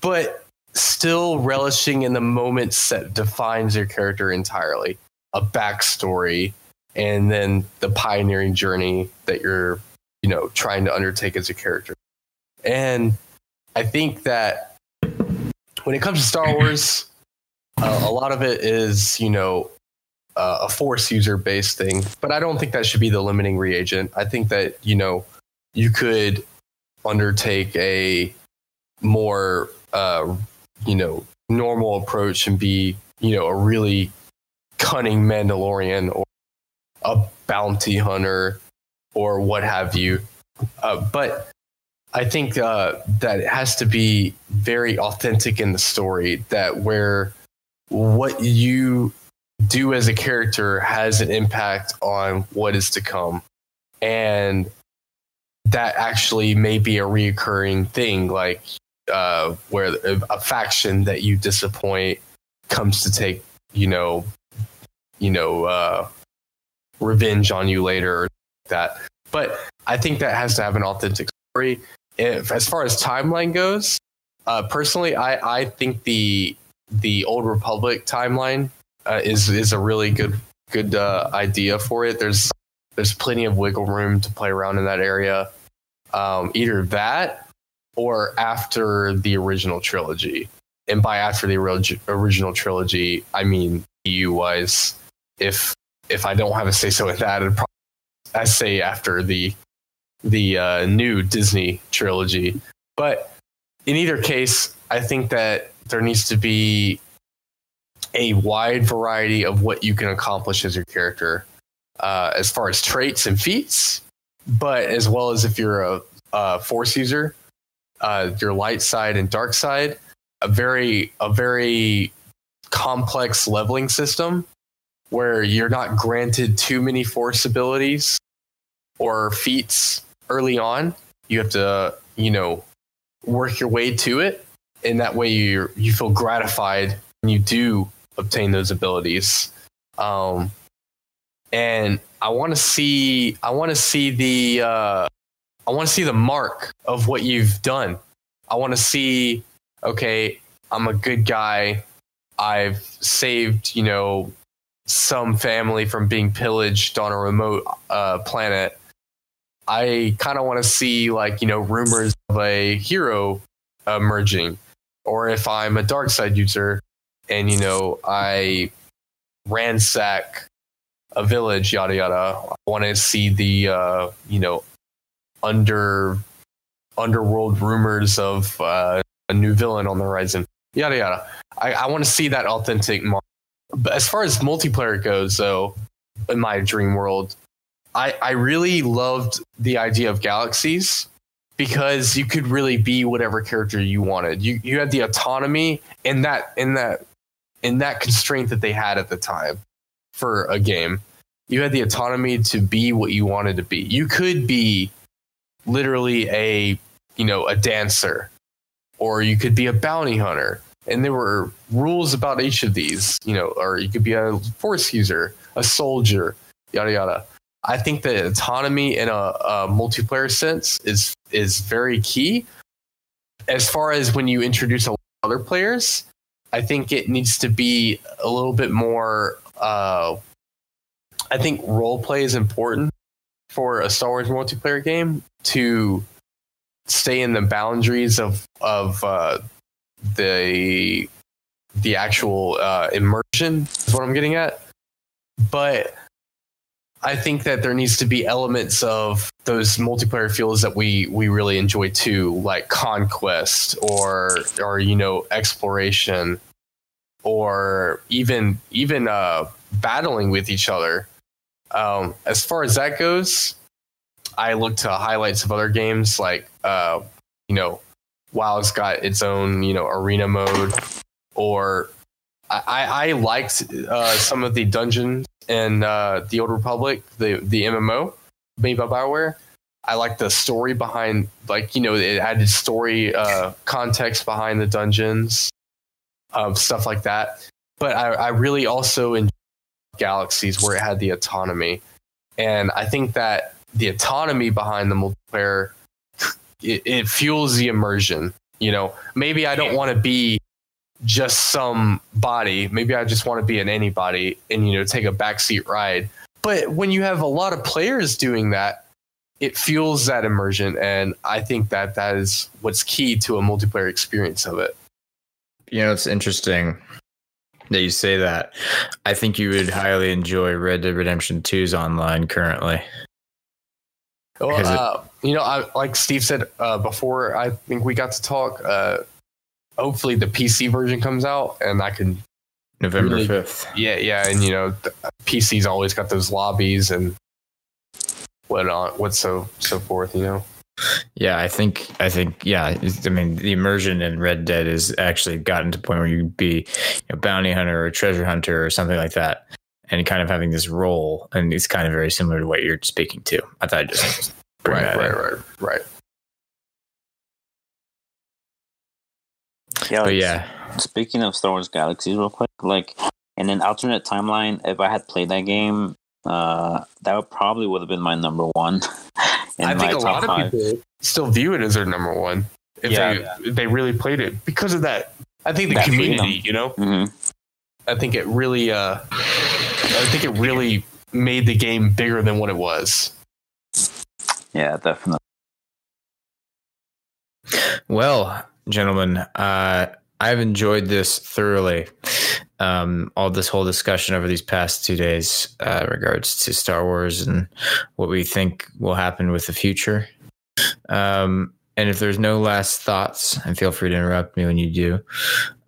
but still relishing in the moments that defines your character entirely. A backstory and then the pioneering journey that you're you know trying to undertake as a character. And i think that when it comes to star wars uh, a lot of it is you know uh, a force user based thing but i don't think that should be the limiting reagent. I think that you know you could undertake a more uh, you know normal approach and be you know a really cunning Mandalorian or a bounty hunter or what have you. Uh, but I think uh, that it has to be very authentic in the story. That where what you do as a character has an impact on what is to come, and that actually may be a reoccurring thing. Like uh, where a, faction that you disappoint comes to take, you know, you know, uh, revenge on you later that. But I think that has to have an authentic story. If, as far as timeline goes, uh, personally, I, I think the the Old Republic timeline uh, is is a really good good uh, idea for it. There's there's plenty of wiggle room to play around in that area. Um, either that or after the original trilogy. And by after the orig- original trilogy, I mean EU wise. If if I don't have a say so with that, probably I say after the the uh, new Disney trilogy. But in either case, I think that there needs to be a wide variety of what you can accomplish as your character, uh, as far as traits and feats, but as well as if you're a, a force user, uh, your light side and dark side, a very a very complex leveling system where you're not granted too many force abilities or feats early on. You have to, you know, work your way to it, and that way you you feel gratified when you do obtain those abilities. Um, and I want to see I want to see the uh, I want to see the mark of what you've done. I want to see okay, I'm a good guy. I've saved, you know, some family from being pillaged on a remote uh, planet. I kind of want to see like you know rumors of a hero emerging, or if I'm a dark side user and you know I ransack a village, yada yada. I want to see the uh, you know under underworld rumors of uh, a new villain on the horizon, yada yada. I, I want to see that authentic. Mar- but as far as multiplayer goes, though, in my dream world, I I really loved the idea of galaxies because you could really be whatever character you wanted. You you had the autonomy in that in that in that constraint that they had at the time for a game. You had the autonomy to be what you wanted to be. You could be literally a you know a dancer, or you could be a bounty hunter. And there were rules about each of these, you know, or you could be a force user, a soldier, yada yada. I think that autonomy in a, a multiplayer sense is is very key. As far as when you introduce other players, I think it needs to be a little bit more. Uh, I think role play is important for a Star Wars multiplayer game to stay in the boundaries of of uh, the the actual uh, immersion is what I'm getting at. But I think that there needs to be elements of those multiplayer feels that we we really enjoy too, like conquest or or you know exploration, or even even uh, battling with each other. Um, as far as that goes, I look to highlights of other games like uh, you know WoW's got its own, you know, arena mode, or I, I liked uh, some of the dungeons in uh, the Old Republic, the the MMO made by Bioware. I like the story behind, like you know, it added story uh, context behind the dungeons, um, stuff like that. But I, I really also enjoyed Galaxies where it had the autonomy, and I think that the autonomy behind the multiplayer it, it fuels the immersion. You know, maybe I don't want to be just some body. Maybe I just want to be an anybody and you know take a backseat ride. But when you have a lot of players doing that, it fuels that immersion, and I think that that is what's key to a multiplayer experience of it. You know, it's interesting that you say that. I think you would highly enjoy Red Dead Redemption 2's online currently. Well, uh, you know, I, like Steve said uh, before, I think we got to talk. Uh, hopefully, the PC version comes out, and I can November fifth. Yeah, yeah, and you know, PC's always got those lobbies and what on what so so forth. You know. Yeah, I think I think yeah. I mean, the immersion in Red Dead has actually gotten to the point where you'd be a bounty hunter or a treasure hunter or something like that, and kind of having this role, and it's kind of very similar to what you're speaking to. I thought I just right, right, right, right. Yeah, but yeah. Speaking of Star Wars Galaxies, real quick, like in an alternate timeline, if I had played that game, uh, that would probably would have been my number one. I think a lot of people still view it as their number one if yeah, they yeah. they really played it because of that. I think the that community, freedom. you know, mm-hmm. I think it really, uh, I think it really made the game bigger than what it was. Yeah, definitely. Well, gentlemen, uh, I've enjoyed this thoroughly. Um, all this whole discussion over these past two days, uh, regards to Star Wars and what we think will happen with the future. Um, and if there's no last thoughts, and feel free to interrupt me when you do,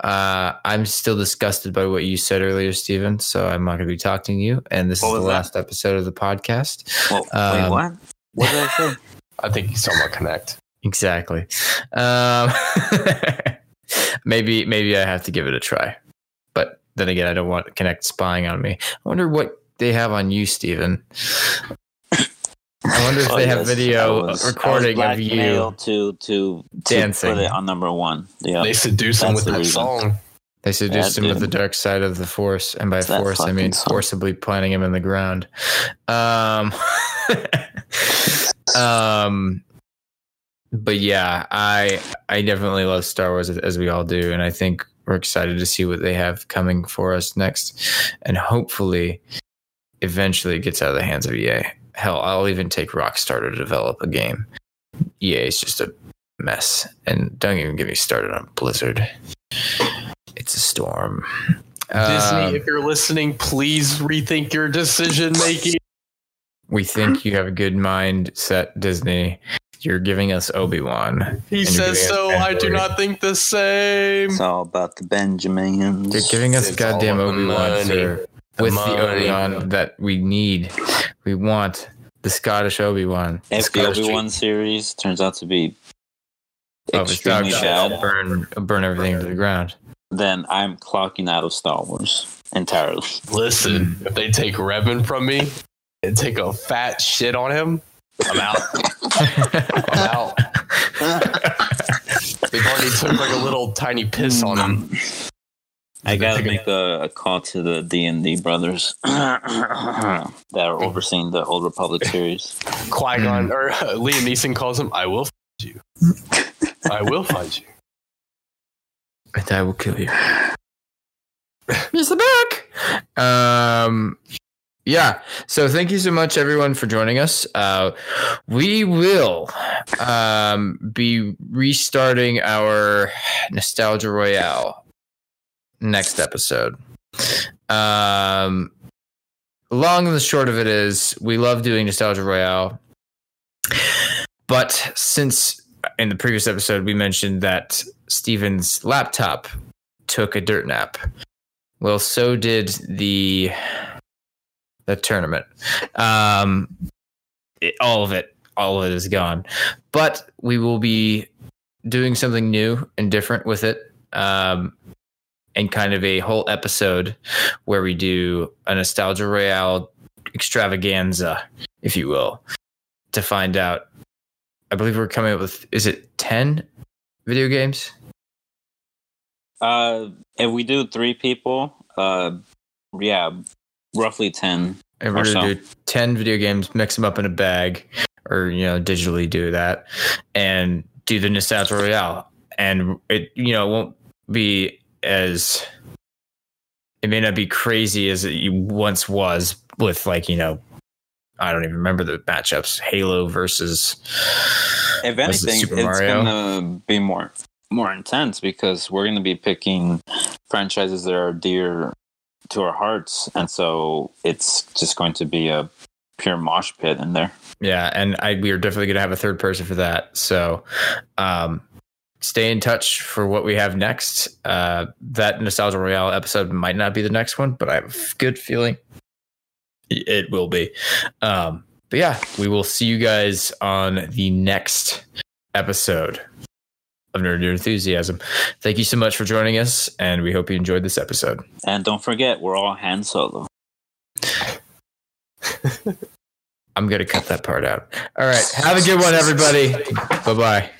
uh, I'm still disgusted by what you said earlier, Stephen. So I'm not going to be talking to you. And this what is the that? last episode of the podcast. Well, um, wait, what? What did I say? I think he's talking about Kinect. Exactly. Um, maybe maybe I have to give it a try. But then again, I don't want Kinect spying on me. I wonder what they have on you, Stephen. I wonder if oh, they have video was, recording of you to to dancing. To put it on number one. Yeah, they seduce him with the that reason. song. They seduced yeah, him with the dark side of the force, and by it's force I mean song. forcibly planting him in the ground. Um, um, but yeah, I I definitely love Star Wars as we all do, and I think we're excited to see what they have coming for us next, and hopefully, eventually, it gets out of the hands of EA. Hell, I'll even take Rockstar to develop a game. EA is just a mess, and don't even get me started on Blizzard. It's a storm. Disney, um, if you're listening, please rethink your decision making. We think you have a good mindset, Disney. You're giving us Obi Wan. He says so. I do not think the same. It's all about the Benjamins. You're giving us it's goddamn Obi Wan here. with the Obi Wan that we need. We want the Scottish Obi Wan. If the Obi Wan series turns out to be oh, extremely bad, burn burn everything to the ground. Then I'm clocking out of Star Wars entirely. Listen, if they take Revan from me and take a fat shit on him, I'm out. I'm out. They've already took like a little tiny piss on him. I gotta make a, a call to the D and D brothers that are overseeing the Old Republic series. Qui Gon or uh, Liam Neeson calls him. I will find you. I will find you. And I will kill you. He's the back. Um, yeah. So thank you so much, everyone, for joining us. Uh, we will um, be restarting our Nostalgia Royale next episode. Um, long and the short of it is, we love doing Nostalgia Royale, but since in the previous episode we mentioned that Steven's laptop took a dirt nap. Well, so did the the tournament. Um, it, all of it, all of it is gone. But we will be doing something new and different with it. Um, and kind of a whole episode where we do a nostalgia royale extravaganza, if you will, to find out. I believe we're coming up with is it ten video games? Uh, if we do three people, uh, yeah, roughly ten. And we're gonna so. do ten video games, mix them up in a bag, or you know, digitally do that, and do the nostalgia royale. And it, you know, won't be as it may not be crazy as it once was with like you know, I don't even remember the matchups. Halo versus If anything, Super it's Mario? gonna be more more intense because we're gonna be picking franchises that are dear to our hearts, and so it's just going to be a pure mosh pit in there. Yeah, and I we are definitely going to have a third person for that. So, um, stay in touch for what we have next. Uh, that nostalgia royale episode might not be the next one, but I have a good feeling it will be. Um, but yeah, we will see you guys on the next episode of Nerd Your Enthusiasm. Thank you so much for joining us, and we hope you enjoyed this episode. And don't forget, we're all Han Solo. I'm going to cut that part out. All right. Have a good one, everybody. Bye bye.